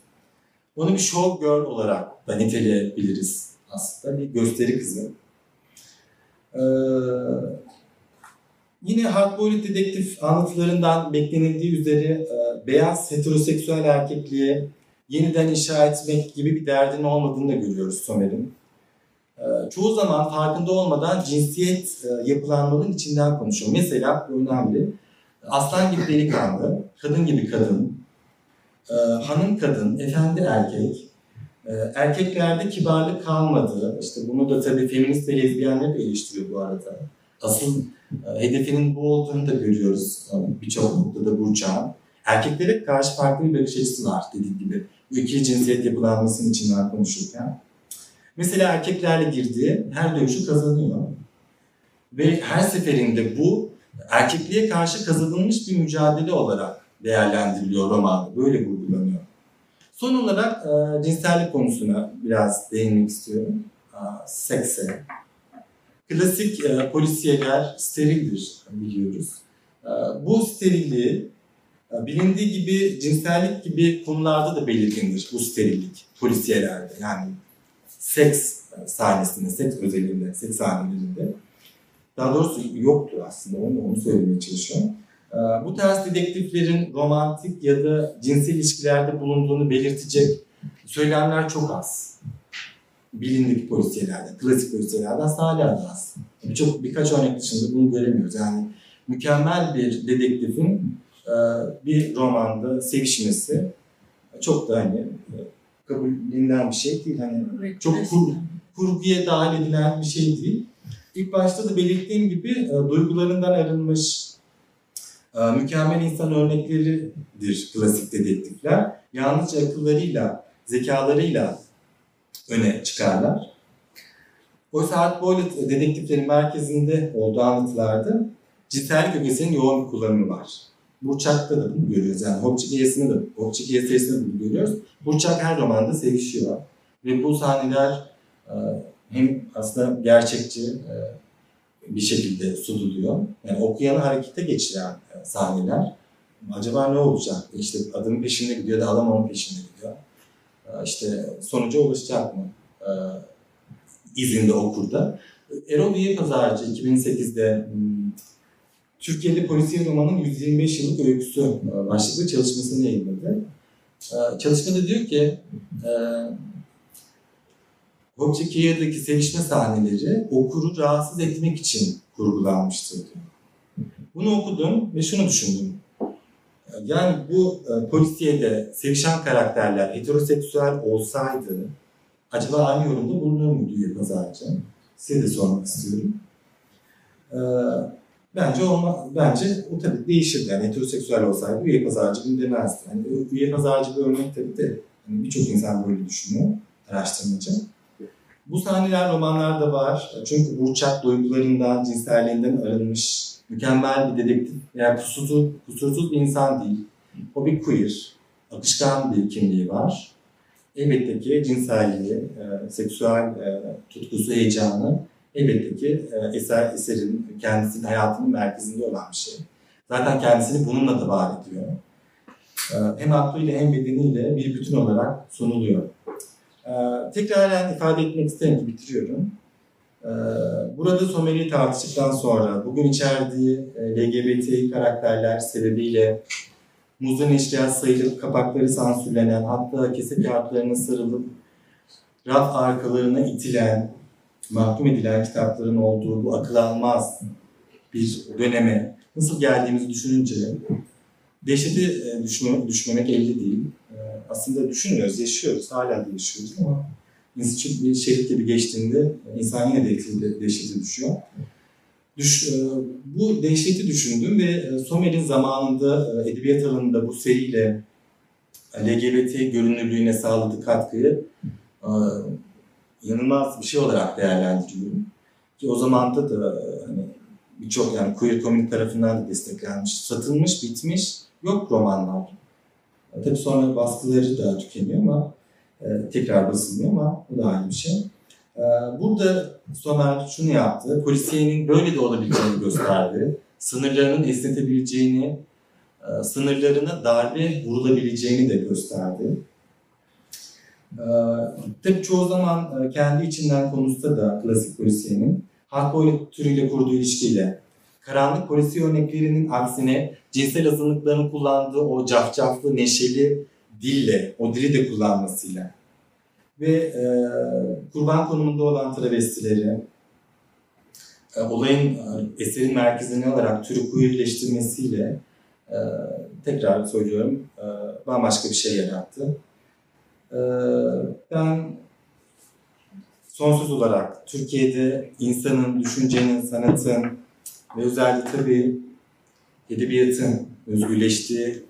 Onu bir show girl olarak da niteleyebiliriz aslında. Bir gösteri kızı. Ee, yine hardboiled dedektif anlatılarından beklenildiği üzere e, beyaz heteroseksüel erkekliğe yeniden inşa etmek gibi bir derdin olmadığını da görüyoruz Somer'in. Ee, çoğu zaman farkında olmadan cinsiyet e, yapılanmanın içinden konuşuyor. Mesela önemli. Aslan gibi delikanlı, kadın gibi kadın, e, hanım kadın, efendi erkek, e, erkeklerde kibarlık kalmadı. İşte bunu da tabii feminist ve lezbiyenler eleştiriyor bu arada. Asıl hedefinin bu olduğunu da görüyoruz birçok noktada Burçak'ın. Erkeklere karşı farklı bir bakış açısı var dediğim gibi. Bu ikili cinsiyet yapılanmasının içinden konuşurken. Mesela erkeklerle girdiği her dövüşü kazanıyor. Ve her seferinde bu erkekliğe karşı kazanılmış bir mücadele olarak değerlendiriliyor romanda. Böyle vurgulanıyor. Son olarak e, cinsellik konusuna biraz değinmek istiyorum. E, sekse. Klasik e, polisiyeler sterildir biliyoruz. E, bu sterilliği e, bilindiği gibi cinsellik gibi konularda da belirgindir bu sterillik polisiyelerde. Yani seks sahnesinde, seks özelinde, seks sahnelerinde. Daha doğrusu yoktur aslında, onu, onu söylemeye çalışıyorum. Ee, bu tarz dedektiflerin romantik ya da cinsel ilişkilerde bulunduğunu belirtecek söylemler çok az. Bilindik polisiyelerde, klasik polisiyelerde aslında hala az. Birçok birkaç örnek dışında bunu göremiyoruz. Yani mükemmel bir dedektifin e, bir romanda sevişmesi çok da hani e, kabullenilen bir şey değil. Hani çok kur, kurguya dahil edilen bir şey değil. İlk başta da belirttiğim gibi e, duygularından arınmış mükemmel insan örnekleridir klasik dedektifler. Yalnızca akıllarıyla, zekalarıyla öne çıkarlar. Oysa Art Boyle dedektiflerin merkezinde olduğu anlatılarda cinsellik ögesinin yoğun bir kullanımı var. Burçak'ta da bunu görüyoruz. Yani Hopçik Hikayesi'nde de, Hopçik Hikayesi'nde de bunu görüyoruz. Burçak her romanda sevişiyor. Ve bu sahneler e, hem aslında gerçekçi e, bir şekilde sunuluyor. Yani okuyanı harekete geçiren e, sahneler. Acaba ne olacak? İşte adamın peşinde gidiyor da adam onun peşinde. İşte sonuca ulaşacak mı? izinde okurda. Erol Üye Pazarcı 2008'de Türkiye'de polisiye romanın 125 yıllık öyküsü e, başlıklı çalışmasını yayınladı. E, çalışmada diyor ki e, Hopçakiya'daki sevişme sahneleri okuru rahatsız etmek için kurgulanmıştır diyor. Bunu okudum ve şunu düşündüm. Yani bu polisiyede sevişen karakterler heteroseksüel olsaydı acaba aynı yorumda bulunur muydu Üye Pazarcı? Size de sormak istiyorum. Ee, Bence olma, bence o tabii değişirdi. Yani heteroseksüel olsaydı üye pazarcı bunu demezdi. Yani üye pazarcı bir örnek tabii de hani birçok insan böyle düşünüyor, araştırmacı. Bu sahneler romanlarda var. Çünkü Burçak duygularından, cinselliğinden arınmış, mükemmel bir dedektif. Yani kusursuz, kusursuz bir insan değil. O bir queer, akışkan bir kimliği var. Elbette ki cinselliği, e, seksüel e, tutkusu, heyecanı elbette ki e, eser eserin kendisinin hayatının merkezinde olan bir şey. Zaten kendisini bununla da var ediyor. E, hem aklıyla hem bedeniyle bir bütün olarak sunuluyor. E, tekraren ifade etmek isterim ki bitiriyorum. Burada Someri'yi tartıştıktan sonra bugün içerdiği LGBT karakterler sebebiyle muzun eşya sayılıp kapakları sansürlenen hatta kese kağıtlarına sarılıp raf arkalarına itilen mahkum edilen kitapların olduğu bu akıl almaz bir döneme nasıl geldiğimizi düşününce dehşeti e, düşme, düşmemek elde değil. E, aslında düşünüyoruz, yaşıyoruz, hala da yaşıyoruz ama İnsan bir şerit gibi geçtiğinde insan yine de dehşete düşüyor. Düş, e, bu dehşeti düşündüm ve e, Somer'in zamanında e, edebiyat alanında bu seriyle LGBT görünürlüğüne sağladığı katkıyı inanılmaz bir şey olarak değerlendiriyorum. Ki o zamanda da hani birçok yani queer community tarafından da desteklenmiş, satılmış, bitmiş yok romanlar. Tabii sonra baskıları da tükeniyor ama tekrar basılmıyor ama bu da aynı bir şey. Burada Somer şunu yaptı, polisiyenin böyle de olabileceğini gösterdi. Sınırlarının esnetebileceğini, sınırlarına darbe vurulabileceğini de gösterdi. Tabii çoğu zaman kendi içinden konuşsa da klasik polisiyenin halk türüyle kurduğu ilişkiyle karanlık polisiye örneklerinin aksine cinsel azınlıkların kullandığı o cafcaflı, neşeli dille, o dili de kullanmasıyla ve e, kurban konumunda olan travestileri e, olayın e, eserin merkezine alarak türü queerleştirmesiyle e, tekrar söylüyorum e, bambaşka bir şey yarattı. E, ben sonsuz olarak Türkiye'de insanın, düşüncenin, sanatın ve özellikle tabii edebiyatın özgürleştiği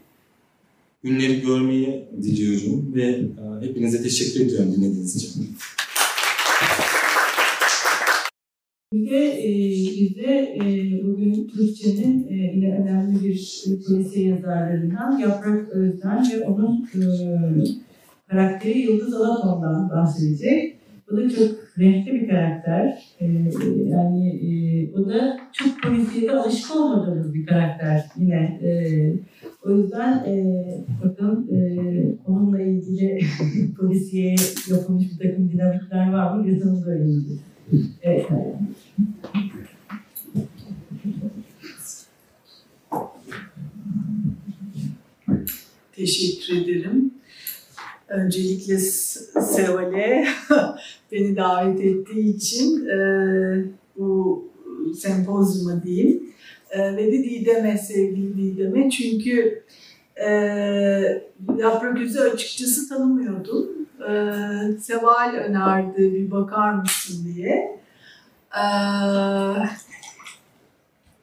günleri görmeyi diliyorum ve e, hepinize teşekkür ediyorum dinlediğiniz için. Bir de e, e, bugün Türkçenin e, önemli bir polisiye yazarlarından Yaprak Özden ve onun e, karakteri Yıldız Alaton'dan bahsedecek. Bu da çok renkli bir karakter. Ee, yani e, o da çok polisiyede alışık olmadığımız bir karakter yine. E, o yüzden e, bakalım e, onunla ilgili polisiye yapılmış bir takım dinamikler var mı? Yazımız öğreneceğiz. Evet. Teşekkür ederim. Öncelikle Seval'e beni davet ettiği için e, bu sempozyuma diyeyim. E, ve de Didem'e, sevgili Didem'e. Çünkü e, Yaprak açıkçası tanımıyordum. E, Seval önerdi bir bakar mısın diye. E,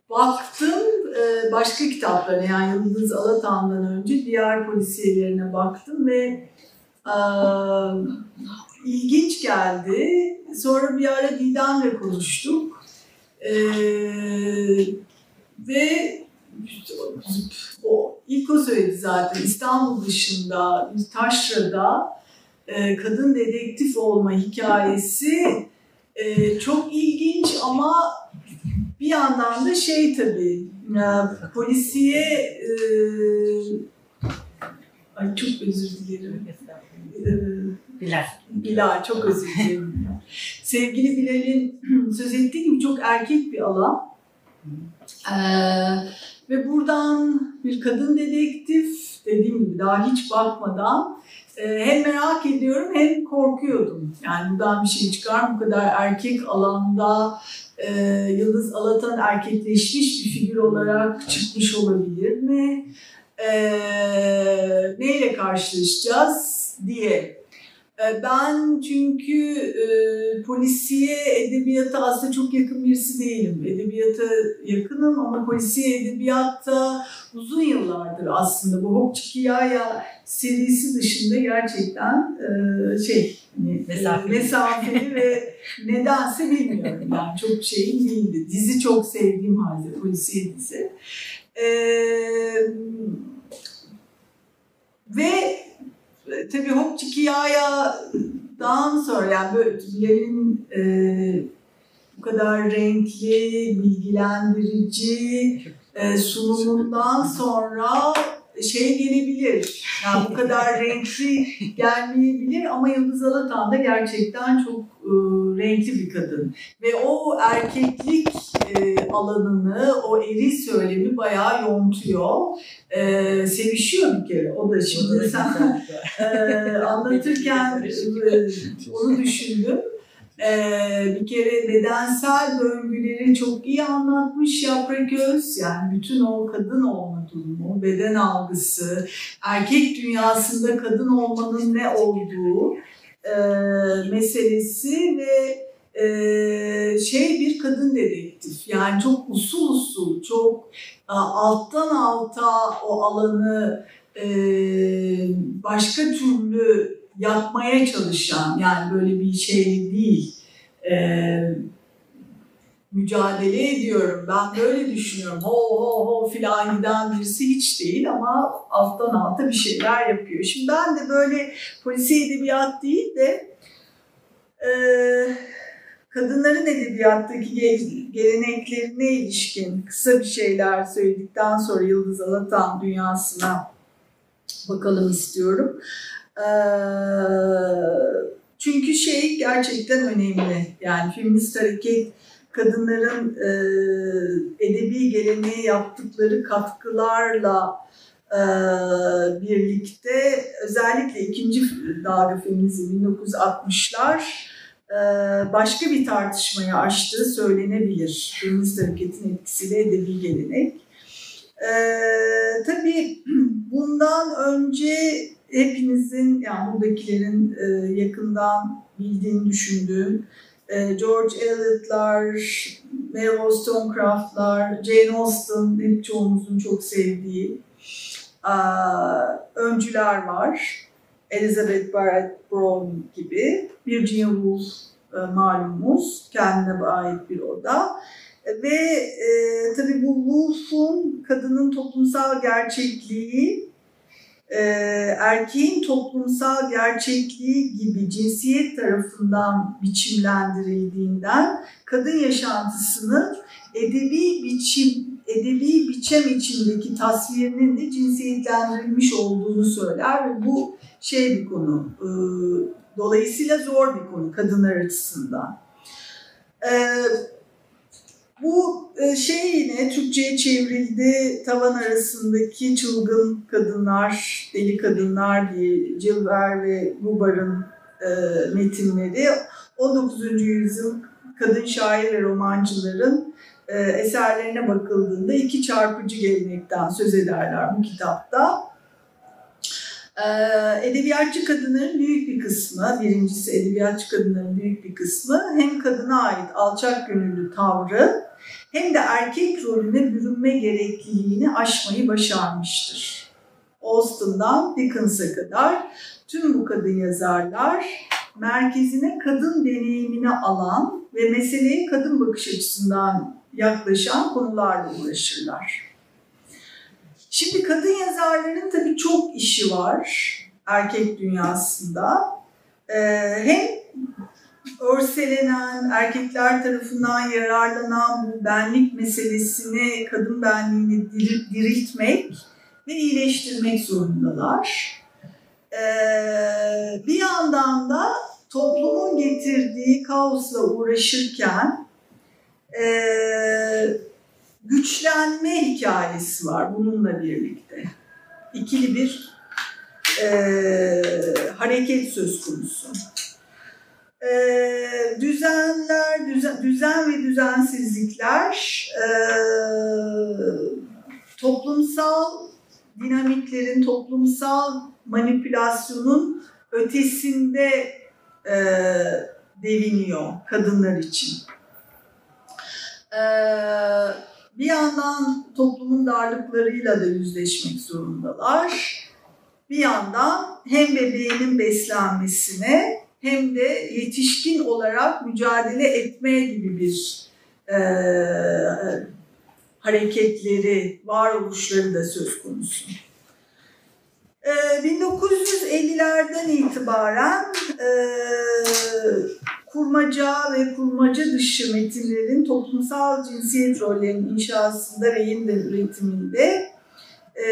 baktım e, başka kitaplarına yani Yıldız Alatan'dan önce diğer polisiyelerine baktım ve ilginç geldi. Sonra bir ara Didem'le konuştuk. Ee, ve o ilk o söyledi zaten İstanbul dışında Taşra'da e, kadın dedektif olma hikayesi e, çok ilginç ama bir yandan da şey tabii e, polisiye e, ay çok özür dilerim Bilal. Bilal, çok özür dilerim. Sevgili Bilal'in söz ettiği gibi çok erkek bir alan. Ee, ve buradan bir kadın dedektif, dediğim gibi daha hiç bakmadan e, hem merak ediyorum hem korkuyordum. Yani buradan bir şey çıkar Bu kadar erkek alanda e, Yıldız Alatan erkekleşmiş bir figür olarak çıkmış olabilir mi? E, neyle karşılaşacağız diye ben çünkü e, polisiye edebiyata aslında çok yakın birisi değilim. Edebiyata yakınım ama polisiye edebiyatta uzun yıllardır aslında bu Hokçikiyaya serisi dışında gerçekten e, şey hani, mesafeli, e, mesafeli ve nedense bilmiyorum yani çok şeyim değildi. Dizi çok sevdiğim halde polisiye dizi. E, ve e, tabii Hokçikiya'dan sonra yani böyle Bilal'in e, bu kadar renkli, bilgilendirici e, sunumundan sonra şey gelebilir. Yani bu kadar renkli gelmeyebilir ama Yıldız Alatan da gerçekten çok e, renkli bir kadın. Ve o erkeklik e, alanını, o eri söylemi bayağı yontuyor. E, sevişiyor bir kere. O da şimdi sen e, anlatırken e, onu düşündüm. Ee, bir kere bedensel döngüleri çok iyi anlatmış Yaprak Öz. Yani bütün o kadın olma durumu, beden algısı, erkek dünyasında kadın olmanın ne olduğu e, meselesi ve e, şey bir kadın dedektif. Yani çok usul usul, çok alttan alta o alanı e, başka türlü yapmaya çalışan yani böyle bir şey değil e, mücadele ediyorum ben böyle düşünüyorum ho ho ho filan giden birisi hiç değil ama alttan alta bir şeyler yapıyor. Şimdi ben de böyle polisi edebiyat değil de e, kadınların edebiyattaki geleneklerine ilişkin kısa bir şeyler söyledikten sonra Yıldız Alatan dünyasına bakalım istiyorum. Ee, çünkü şey gerçekten önemli. Yani feminist hareket kadınların e, edebi geleneğe yaptıkları katkılarla e, birlikte özellikle ikinci dalga feminizm 1960'lar e, başka bir tartışmayı açtığı söylenebilir. Feminist hareketin etkisiyle edebi gelenek. E, tabii bundan önce hepinizin yani buradakilerin e, yakından bildiğini düşündüğüm George Eliot'lar, Mary Wollstonecraft'lar, Jane Austen hep çoğumuzun çok sevdiği öncüler var. Elizabeth Barrett Brown gibi, Virginia Woolf e, malumumuz, kendine ait bir oda. Ve e, tabii bu Woolf'un kadının toplumsal gerçekliği e, erkeğin toplumsal gerçekliği gibi cinsiyet tarafından biçimlendirildiğinden kadın yaşantısının edebi biçim edebi biçem içindeki tasvirinin de cinsiyetlendirilmiş olduğunu söyler ve bu şey bir konu. E, dolayısıyla zor bir konu kadınlar açısından. E, bu e, şey yine Türkçe'ye çevrildi. Tavan arasındaki çılgın kadınlar, deli kadınlar diye Cilver ve Gubar'ın e, metinleri 19. yüzyıl kadın şair ve romancıların e, eserlerine bakıldığında iki çarpıcı gelenekten söz ederler bu kitapta. Ee, edebiyatçı kadınların büyük bir kısmı, birincisi edebiyatçı kadınların büyük bir kısmı hem kadına ait alçak gönüllü tavrı hem de erkek rolüne bürünme gerekliliğini aşmayı başarmıştır. Austen'dan Dickens'a kadar tüm bu kadın yazarlar merkezine kadın deneyimini alan ve meseleye kadın bakış açısından yaklaşan konularla uğraşırlar. Şimdi kadın yazarların tabii çok işi var erkek dünyasında. Ee, hem örselenen, erkekler tarafından yararlanan bu benlik meselesini, kadın benliğini diriltmek ve iyileştirmek zorundalar. Ee, bir yandan da toplumun getirdiği kaosla uğraşırken e, güçlenme hikayesi var bununla birlikte. İkili bir e, hareket söz konusu. E, düzenler, düzen, düzen ve düzensizlikler e, toplumsal dinamiklerin, toplumsal manipülasyonun ötesinde e, deviniyor kadınlar için. Ee, bir yandan toplumun darlıklarıyla da yüzleşmek zorundalar. Bir yandan hem bebeğinin beslenmesine hem de yetişkin olarak mücadele etmeye gibi bir e, hareketleri, varoluşları da söz konusu. E, 1950'lerden itibaren e, kurmaca ve kurmaca dışı metinlerin toplumsal cinsiyet rollerinin inşasında ve yeniden üretiminde e,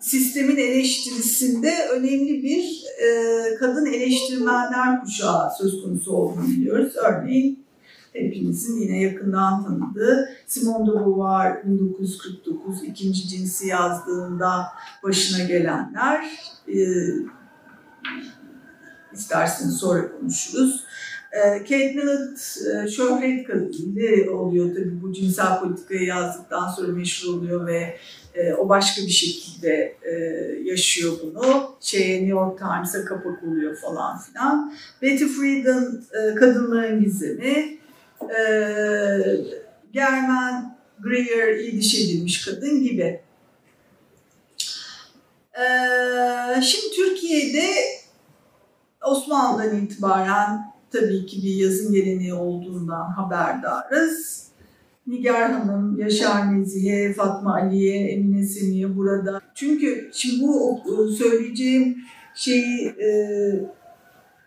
sistemin eleştirisinde önemli bir e, kadın eleştirmenler kuşağı söz konusu olduğunu biliyoruz. Örneğin hepimizin yine yakından tanıdığı Simone de Beauvoir 1949 ikinci cinsi yazdığında başına gelenler e, isterseniz sonra konuşuruz. E, Kate Millett e, şöhret kadını oluyor tabii bu cinsel politikayı yazdıktan sonra meşhur oluyor ve e, o başka bir şekilde e, yaşıyor bunu. Şeye, New York Times'a kapak oluyor falan filan. Betty Friedan e, Kadınların Gizemi. E, German Greer İdiş Edilmiş Kadın gibi. E, şimdi Türkiye'de Osmanlı'dan itibaren tabii ki bir yazın geleneği olduğundan haberdarız. Nigar Hanım, Yaşar Nezihe, Fatma Aliye, Emine Semiye burada. Çünkü şimdi bu söyleyeceğim şeyi e,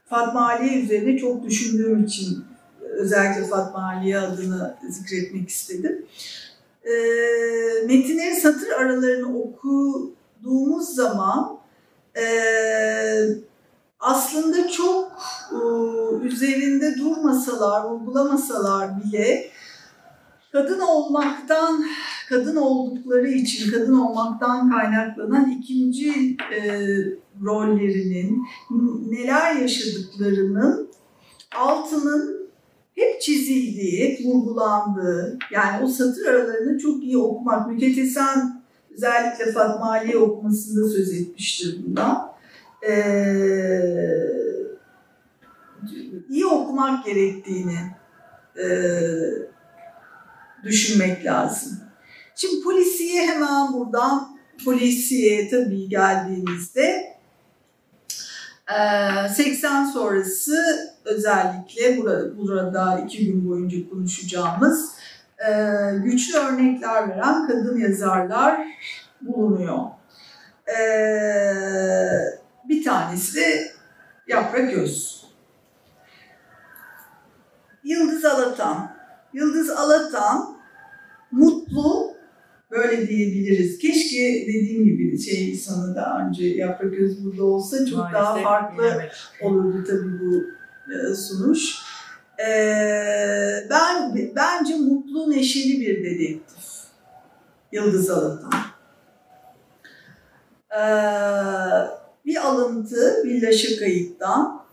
Fatma Aliye üzerine çok düşündüğüm için özellikle Fatma Aliye adını zikretmek istedim. E, metinlerin satır aralarını okuduğumuz zaman e, aslında çok e, üzerinde durmasalar, vurgulamasalar bile kadın olmaktan, kadın oldukları için, kadın olmaktan kaynaklanan ikinci e, rollerinin, neler yaşadıklarının altının hep çizildiği, hep vurgulandığı, yani o satır aralarını çok iyi okumak. Müket Esen özellikle Fatma Aliye okumasında söz etmiştir bundan. Ee, iyi okumak gerektiğini e, düşünmek lazım. Şimdi polisiye hemen buradan polisiye tabii geldiğimizde 80 sonrası özellikle burada, burada iki gün boyunca konuşacağımız güçlü örnekler veren kadın yazarlar bulunuyor. Bir tanesi de Yaprak Öz. Yıldız Alatan. Yıldız Alatan mutlu böyle diyebiliriz. Keşke dediğim gibi şey sana daha önce Yaprak Öz burada olsa çok Maalesef daha farklı bilemedim. olurdu tabii bu e, sunuş. Ee, ben bence mutlu neşeli bir dedektif. Yıldız Alatan. Ee, bir alıntı Villa Şakayık'tan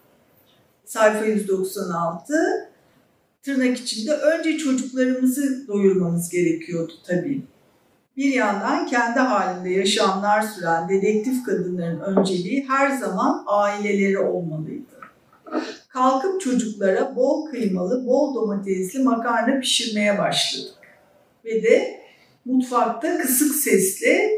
sayfa 196 tırnak içinde önce çocuklarımızı doyurmamız gerekiyordu tabii. Bir yandan kendi halinde yaşamlar süren dedektif kadınların önceliği her zaman aileleri olmalıydı. Kalkıp çocuklara bol kıymalı, bol domatesli makarna pişirmeye başladık. Ve de mutfakta kısık sesle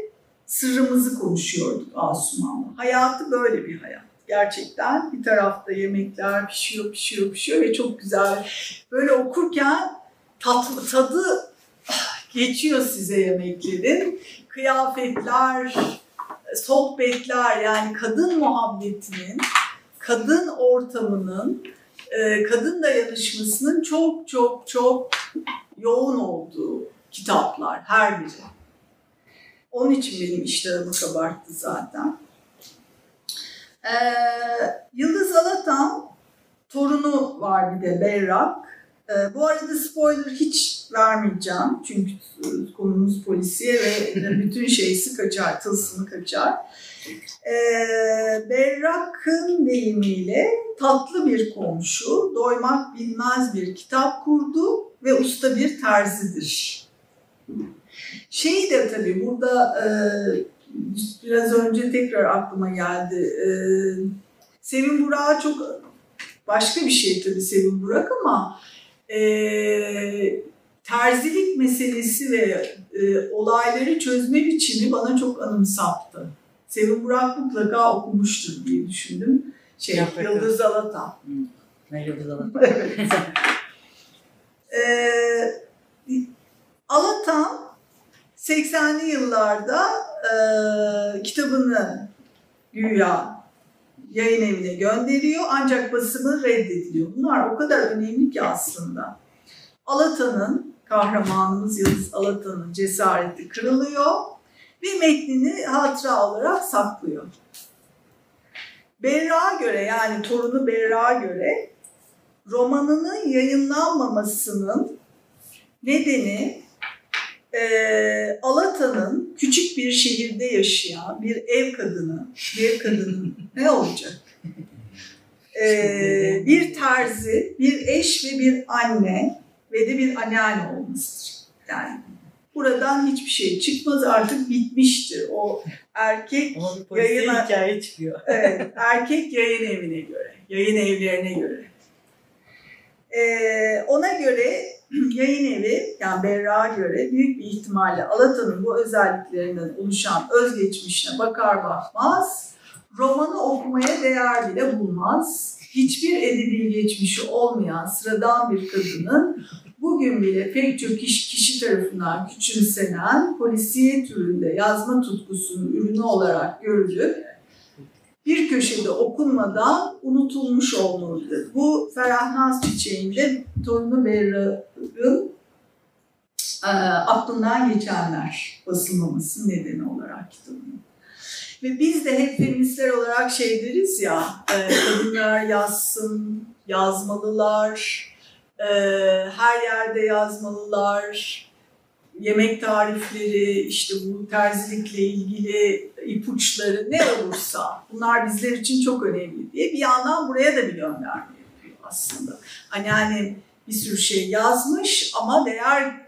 sırrımızı konuşuyorduk Asuman'la. Hayatı böyle bir hayat. Gerçekten bir tarafta yemekler pişiyor, pişiyor, pişiyor ve çok güzel. Böyle okurken tat, tadı ah, geçiyor size yemeklerin. Kıyafetler, sohbetler yani kadın muhabbetinin, kadın ortamının, e, kadın dayanışmasının çok çok çok yoğun olduğu kitaplar her biri. Onun için benim iştahımı kabarttı zaten. Ee, Yıldız Alatan torunu var bir de Berrak. Ee, bu arada spoiler hiç vermeyeceğim. Çünkü konumuz polisiye ve bütün şeysi kaçar, tılsımı kaçar. Ee, Berrak'ın deyimiyle tatlı bir komşu, doymak bilmez bir kitap kurdu ve usta bir terzidir. Şey de tabii burada e, biraz önce tekrar aklıma geldi. E, Sevim Burak'a çok başka bir şey tabii Sevim Burak ama e, terzilik meselesi ve e, olayları çözme biçimi bana çok anımsattı. Sevim Burak mutlaka okumuştur diye düşündüm. Şey, Yaprak Yıldız Alatan. Ne Yıldız Alatan. Evet. Ee, Alatan 80'li yıllarda kitabını güya yayın evine gönderiyor ancak basımı reddediliyor. Bunlar o kadar önemli ki aslında. Alatan'ın, kahramanımız Yıldız Alatan'ın cesareti kırılıyor ve metnini hatıra olarak saklıyor. Berrak'a göre yani torunu Berrak'a göre romanının yayınlanmamasının nedeni e, Alata'nın küçük bir şehirde yaşayan bir ev kadını, bir ev kadının ne olacak? Ee, bir terzi, bir eş ve bir anne ve de bir anneanne olmasıdır. Yani buradan hiçbir şey çıkmaz artık bitmiştir. O erkek Yayına- hikaye çıkıyor. Evet, erkek yayın evine göre, yayın evlerine göre. Ee, ona göre yayın evi, yani Berrak'a göre büyük bir ihtimalle Alata'nın bu özelliklerinden oluşan özgeçmişine bakar bakmaz, romanı okumaya değer bile bulmaz. Hiçbir edebi geçmişi olmayan sıradan bir kadının bugün bile pek çok kişi, kişi tarafından küçümsenen polisiye türünde yazma tutkusunun ürünü olarak görülüp bir köşede okunmadan unutulmuş olmalıdır. Bu Ferah Naz Çiçeği'nde torunu Berra'nın e, aklından geçenler basılmaması nedeni olarak kitabın. Ve biz de hep feministler olarak şey deriz ya, e, kadınlar yazsın, yazmalılar, e, her yerde yazmalılar, yemek tarifleri, işte bu terzilikle ilgili ipuçları ne olursa bunlar bizler için çok önemli diye bir yandan buraya da bir gönderme yapıyor aslında. Hani hani bir sürü şey yazmış ama değer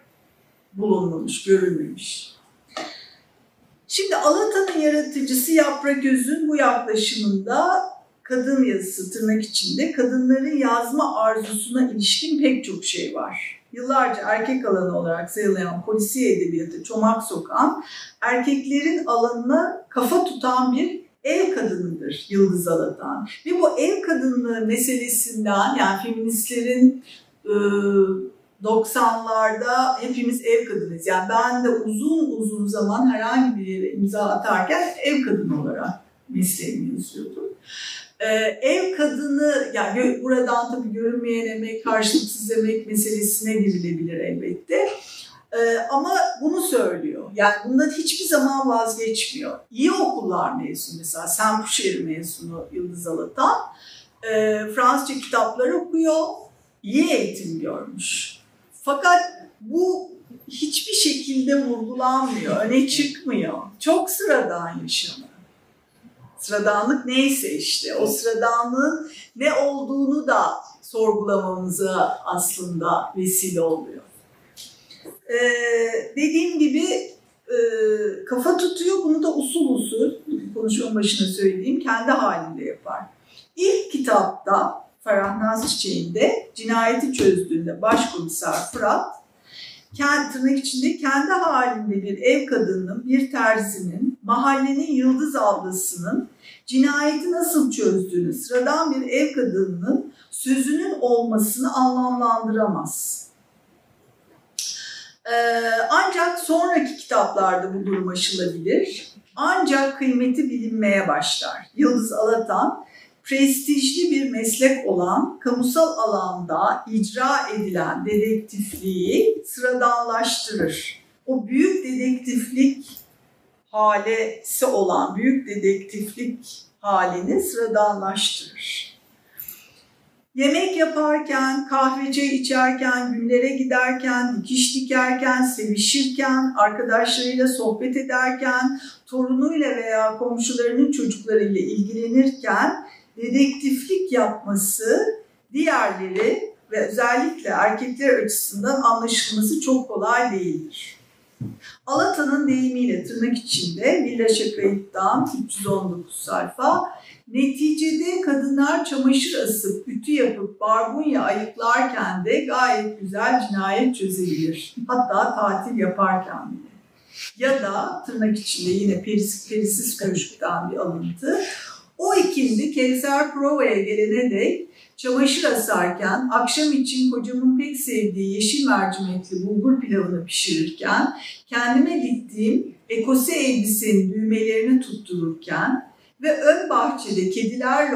bulunmamış, görülmemiş. Şimdi Alata'nın yaratıcısı Yaprak Öz'ün bu yaklaşımında kadın yazısı tırnak içinde kadınların yazma arzusuna ilişkin pek çok şey var. Yıllarca erkek alanı olarak sayılan polisiye edebiyatı çomak sokan, erkeklerin alanına kafa tutan bir ev kadınıdır Yıldız Alatan. Ve bu ev kadınlığı meselesinden yani feministlerin e, 90'larda hepimiz ev kadınıyız. Yani ben de uzun uzun zaman herhangi bir yere imza atarken ev kadını olarak mesleğimi yazıyordum. Ee, ev kadını, yani buradan tabii görünmeyen emek, karşılıksız emek meselesine girilebilir elbette. Ee, ama bunu söylüyor. Yani bundan hiçbir zaman vazgeçmiyor. İyi okullar mezunu mesela, Saint mezunu Yıldız Alatan. Ee, Fransızca kitaplar okuyor, iyi eğitim görmüş. Fakat bu hiçbir şekilde vurgulanmıyor, öne çıkmıyor. Çok sıradan yaşanıyor. Sıradanlık neyse işte o sıradanlığın ne olduğunu da sorgulamamıza aslında vesile oluyor. Ee, dediğim gibi e, kafa tutuyor bunu da usul usul konuşmanın başına söyleyeyim kendi halinde yapar. İlk kitapta Ferah Naz Çiçeği'nde cinayeti çözdüğünde başkomiser Fırat kendi, tırnak içinde kendi halinde bir ev kadının, bir terzinin, mahallenin yıldız ablasının cinayeti nasıl çözdüğünü, sıradan bir ev kadınının sözünün olmasını anlamlandıramaz. Ee, ancak sonraki kitaplarda bu durum aşılabilir. Ancak kıymeti bilinmeye başlar. Yıldız Alatan, prestijli bir meslek olan kamusal alanda icra edilen dedektifliği sıradanlaştırır. O büyük dedektiflik halesi olan büyük dedektiflik halini sıradanlaştırır. Yemek yaparken, kahvece içerken, günlere giderken, dikiş dikerken, sevişirken, arkadaşlarıyla sohbet ederken, torunuyla veya komşularının çocuklarıyla ilgilenirken dedektiflik yapması diğerleri ve özellikle erkekler açısından anlaşılması çok kolay değildir. Alata'nın deyimiyle tırnak içinde Villa Şakayıt'tan 319 sayfa neticede kadınlar çamaşır asıp, ütü yapıp, barbunya ayıklarken de gayet güzel cinayet çözebilir. Hatta tatil yaparken bile. Ya da tırnak içinde yine Peris, Perisiz Köşk'ten bir alıntı. O ikindi Kevser provaya gelene dek çamaşır asarken, akşam için kocamın pek sevdiği yeşil mercimekli bulgur pilavını pişirirken, kendime diktiğim ekose elbisenin düğmelerini tuttururken ve ön bahçede kedilerle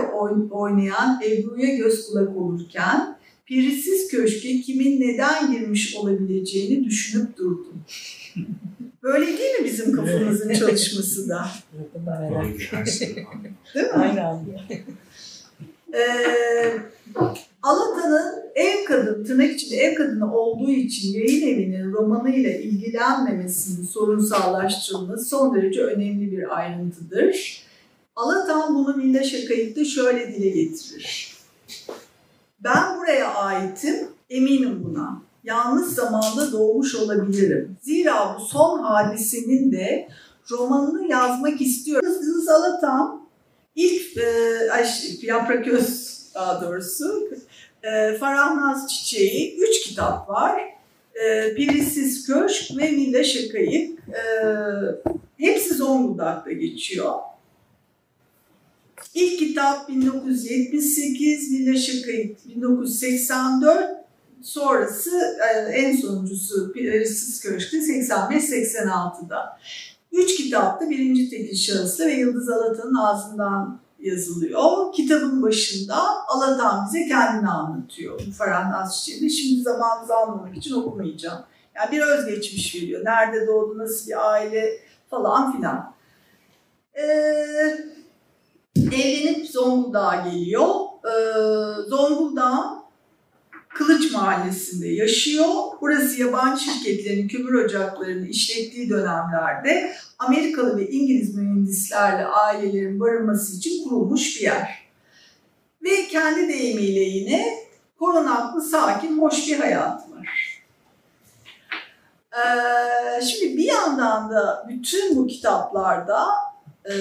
oynayan Ebru'ya göz kulak olurken, Pirisiz köşke kimin neden girmiş olabileceğini düşünüp durdum. Böyle değil mi bizim kafamızın çalışması da? Anlıyorum. Değil mi? Aynı Ee, Alata'nın ev kadını, tırnak içinde ev kadını olduğu için yayın evinin romanıyla ilgilenmemesinin sorunsallaştırılması son derece önemli bir ayrıntıdır. Alatan bunu Villa Şakayık'ta şöyle dile getirir. Ben buraya aitim, eminim buna. Yalnız zamanda doğmuş olabilirim. Zira bu son hadisenin de romanını yazmak istiyorum. Yıldız Alatan ilk e, ay, Yaprak Öz daha doğrusu e, Farah Naz Çiçeği üç kitap var. E, Perisiz Köşk ve Villa Şakayık. E, hepsi Zonguldak'ta geçiyor. İlk kitap 1978, Villa Şakayık 1984, sonrası e, en sonuncusu Perisiz Köşk'te 85-86'da. Üç kitapta birinci tekil şahısla ve Yıldız Alatan'ın ağzından yazılıyor. Kitabın başında Alatan bize kendini anlatıyor. Bu Ferhan Nazçı'yı Şimdi zamanınızı almamak için okumayacağım. Yani bir özgeçmiş veriyor. Nerede doğdu, nasıl bir aile falan filan. Ee, evlenip Zonguldak'a geliyor. Ee, Zonguldak'ın Kılıç Mahallesi'nde yaşıyor. Burası yabancı şirketlerin kömür ocaklarını işlettiği dönemlerde Amerikalı ve İngiliz mühendislerle ailelerin barınması için kurulmuş bir yer. Ve kendi deyimiyle yine korunaklı, sakin, hoş bir hayatı var. Ee, şimdi bir yandan da bütün bu kitaplarda e,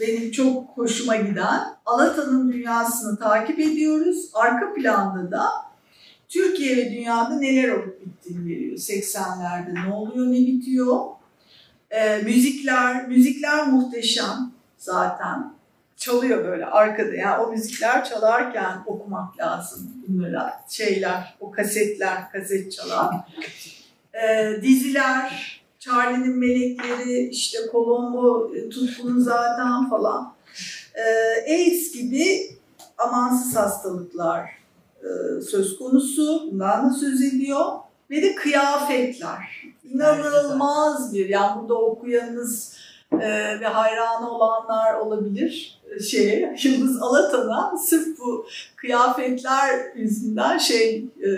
benim çok hoşuma giden Alata'nın dünyasını takip ediyoruz. Arka planda da Türkiye ve dünyada neler olup bittiğini veriyor. 80'lerde ne oluyor, ne bitiyor. Ee, müzikler, müzikler muhteşem zaten. Çalıyor böyle arkada. Yani o müzikler çalarken okumak lazım bunlara. Şeyler, o kasetler, kaset çalar. Ee, diziler, Charlie'nin melekleri, işte Colombo, Tutkun'un zaten falan. Ee, AIDS gibi amansız hastalıklar e, söz konusu. Bundan da söz ediyor. Ve de kıyafetler. İnanılmaz bir, yani burada okuyanınız e, ve hayranı olanlar olabilir şey Yıldız Alatan'a sırf bu kıyafetler yüzünden şey e,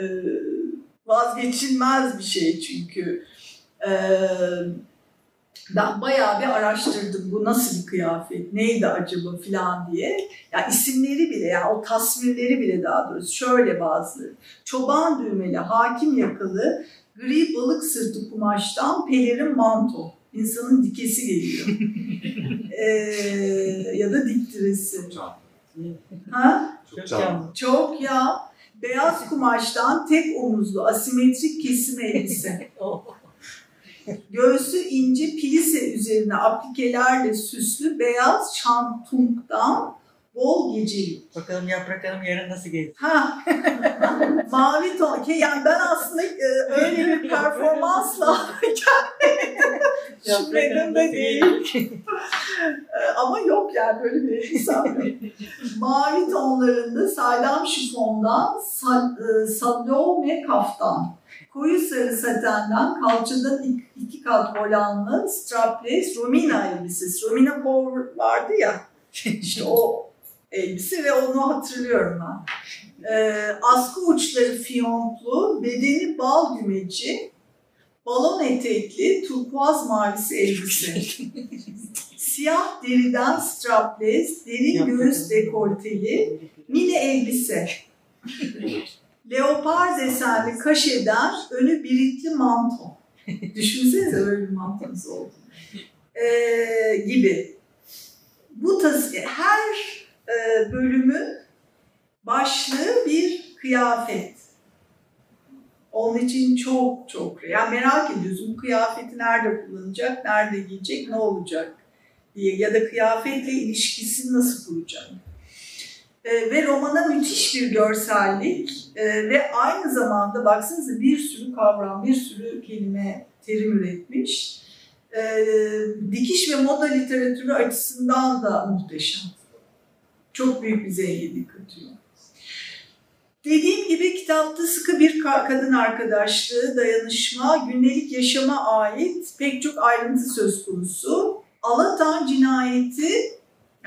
vazgeçilmez bir şey çünkü ben bayağı bir araştırdım bu nasıl bir kıyafet, neydi acaba filan diye. Ya yani isimleri bile, yani o tasvirleri bile daha doğrusu şöyle bazıları. Çoban düğmeli, hakim yakalı, gri balık sırtı kumaştan pelerin manto. İnsanın dikesi geliyor. ee, ya da diktiresi. Ha? Çok canlı. Çok ya. Beyaz kumaştan tek omuzlu asimetrik kesim elbise. Göğsü ince pilise üzerine aplikelerle süslü beyaz şantunktan bol gecelik. Bakalım Yaprak Hanım yarın nasıl gelecek? Ha. Mavi ton. Yani ben aslında e, öyle bir performansla düşünmedim de değil. E, ama yok yani böyle bir insan yok. Mavi tonlarında saydam şifondan sal, e, salome kaftan koyu sarı satenden kalçadan iki, iki kat volanlı strapless Romina elbisesi. Romina Power vardı ya işte o elbise ve onu hatırlıyorum ben. Ee, askı uçları fiyonklu, bedeni bal gümeci, balon etekli, turkuaz mavisi elbise. Siyah deriden strapless, derin göğüs dekolteli, mini elbise. Leopar desenli kaşeden önü biritli manto. Düşünsenize öyle bir mantonuz oldu. Ee, gibi. Bu tas her e, bölümün başlığı bir kıyafet. Onun için çok çok yani merak ediyorsun bu kıyafeti nerede kullanacak, nerede giyecek, ne olacak diye ya da kıyafetle ilişkisini nasıl kuracak. Ee, ve romana müthiş bir görsellik ee, ve aynı zamanda baksanıza bir sürü kavram, bir sürü kelime, terim üretmiş. Ee, dikiş ve moda literatürü açısından da muhteşem. Çok büyük bir zenginlik katıyor. Dediğim gibi kitapta sıkı bir kadın arkadaşlığı, dayanışma, gündelik yaşama ait pek çok ayrıntı söz konusu. Alatan cinayeti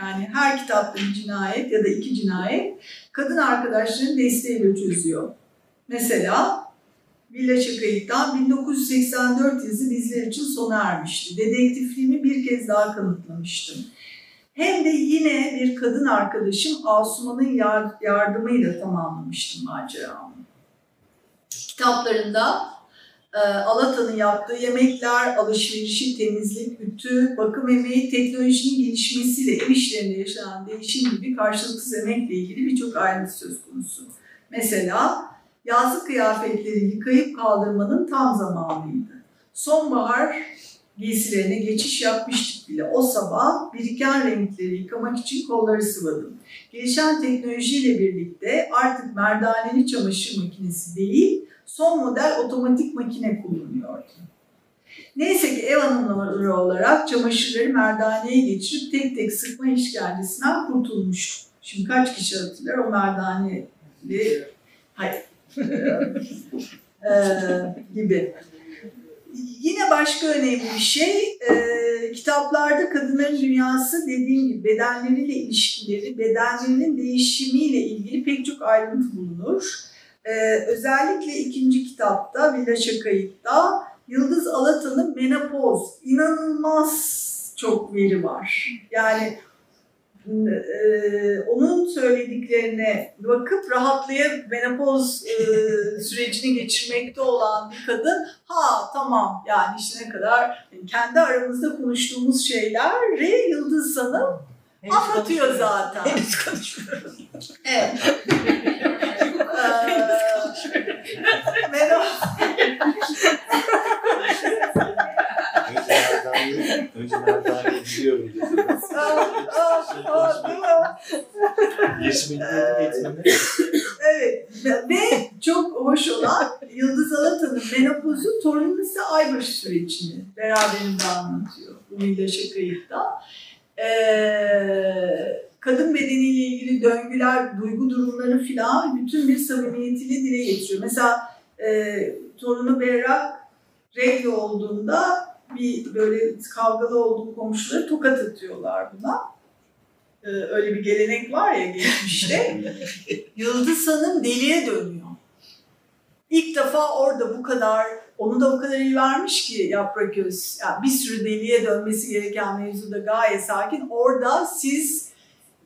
yani her kitapta bir cinayet ya da iki cinayet kadın arkadaşlarının desteğiyle çözüyor. Mesela Villa Şakayık'tan 1984 yazı bizler için sona ermişti. Dedektifliğimi bir kez daha kanıtlamıştım. hem de yine bir kadın arkadaşım Asuman'ın yar- yardımıyla tamamlamıştım maceramı. Kitaplarında Alata'nın yaptığı yemekler, alışverişi, temizlik, ütü, bakım emeği, teknolojinin gelişmesiyle ev işlerinde yaşanan değişim gibi karşılıksız emekle ilgili birçok ayrıntı söz konusu. Mesela yazlık kıyafetleri yıkayıp kaldırmanın tam zamanıydı. Sonbahar giysilerine geçiş yapmıştık bile. O sabah biriken renkleri yıkamak için kolları sıvadım. Gelişen teknolojiyle birlikte artık merdaneli çamaşır makinesi değil, son model otomatik makine kullanıyordu. Neyse ki ev hanımları olarak çamaşırları merdaneye geçirip tek tek sıkma işkencesinden kurtulmuştuk. Şimdi kaç kişi hatırlar o merdaneli, hayır, Ee, gibi. Yine başka önemli bir şey, e, kitaplarda kadınların dünyası dediğim gibi bedenleriyle ilişkileri, bedenlerinin değişimiyle ilgili pek çok ayrıntı bulunur. E, özellikle ikinci kitapta Villa Şakayık'ta Yıldız Alatan'ın menopoz, inanılmaz çok veri var. Yani e, onun söylediklerine bakıp rahatlayıp menopoz e, sürecini geçirmekte olan bir kadın ha tamam yani işte ne kadar kendi aramızda konuştuğumuz şeyleri Yıldız Hanım Henüz anlatıyor zaten. Henüz konuşmuyoruz. Evet. Ee, menopoz Önce Merdane'yi, önce Merdane'yi biliyorum dediniz. Ah, ah, ah? Yeşim'in eğitimini Evet ve çok hoş olan Yıldız Alatan'ın menopozu torunu ise aybaşı sürecini beraberinde anlatıyor. Bu Villa Şakayık'ta. Ee, kadın bedeniyle döngüler, duygu durumları filan bütün bir samimiyetiyle dile getiriyor. Mesela e, torunu Berrak regl olduğunda bir böyle kavgalı olduğu komşuları tokat atıyorlar buna. Ee, öyle bir gelenek var ya geçmişte. Yıldız Hanım deliye dönüyor. İlk defa orada bu kadar, onu da o kadar iyi vermiş ki Yaprak Öz. Yani bir sürü deliye dönmesi gereken mevzuda gayet sakin. Orada siz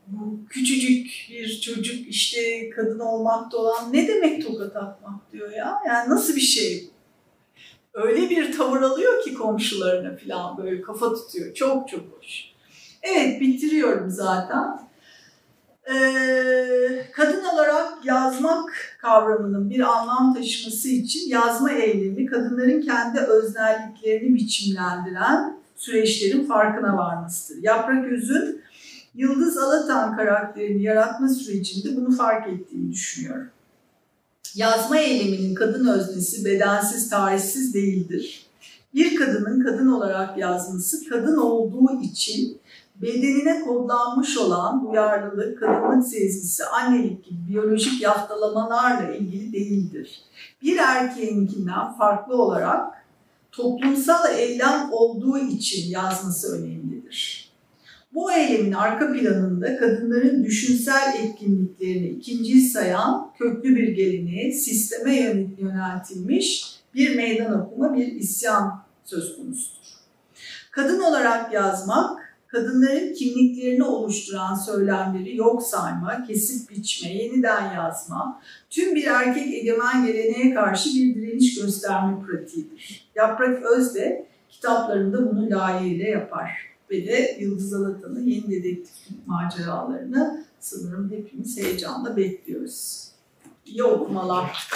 bu küçücük bir çocuk işte kadın olmakta olan ne demek tokat atmak diyor ya. Yani nasıl bir şey bu? Öyle bir tavır alıyor ki komşularına falan böyle kafa tutuyor. Çok çok hoş. Evet bitiriyorum zaten. Ee, kadın olarak yazmak kavramının bir anlam taşıması için yazma eylemi kadınların kendi öznelliklerini biçimlendiren süreçlerin farkına varmasıdır. Yaprak Öz'ün Yıldız Alatan karakterini yaratma sürecinde bunu fark ettiğini düşünüyorum. Yazma eyleminin kadın öznesi bedensiz, tarihsiz değildir. Bir kadının kadın olarak yazması kadın olduğu için bedenine kodlanmış olan duyarlılık, kadınlık sezgisi, annelik gibi biyolojik yaftalamalarla ilgili değildir. Bir erkeğinkinden farklı olarak toplumsal eylem olduğu için yazması önemlidir. Bu eylemin arka planında kadınların düşünsel etkinliklerini ikinci sayan köklü bir geleneğe, sisteme yöneltilmiş bir meydan okuma, bir isyan söz konusudur. Kadın olarak yazmak, kadınların kimliklerini oluşturan söylemleri yok sayma, kesip biçme, yeniden yazma, tüm bir erkek egemen geleneğe karşı bir direniş gösterme pratiğidir. Yaprak Öz de kitaplarında bunu layığıyla yapar. Ve de Yıldız Alatan'ın yeni dedektiflik maceralarını sanırım hepimiz heyecanla bekliyoruz. İyi okumalar.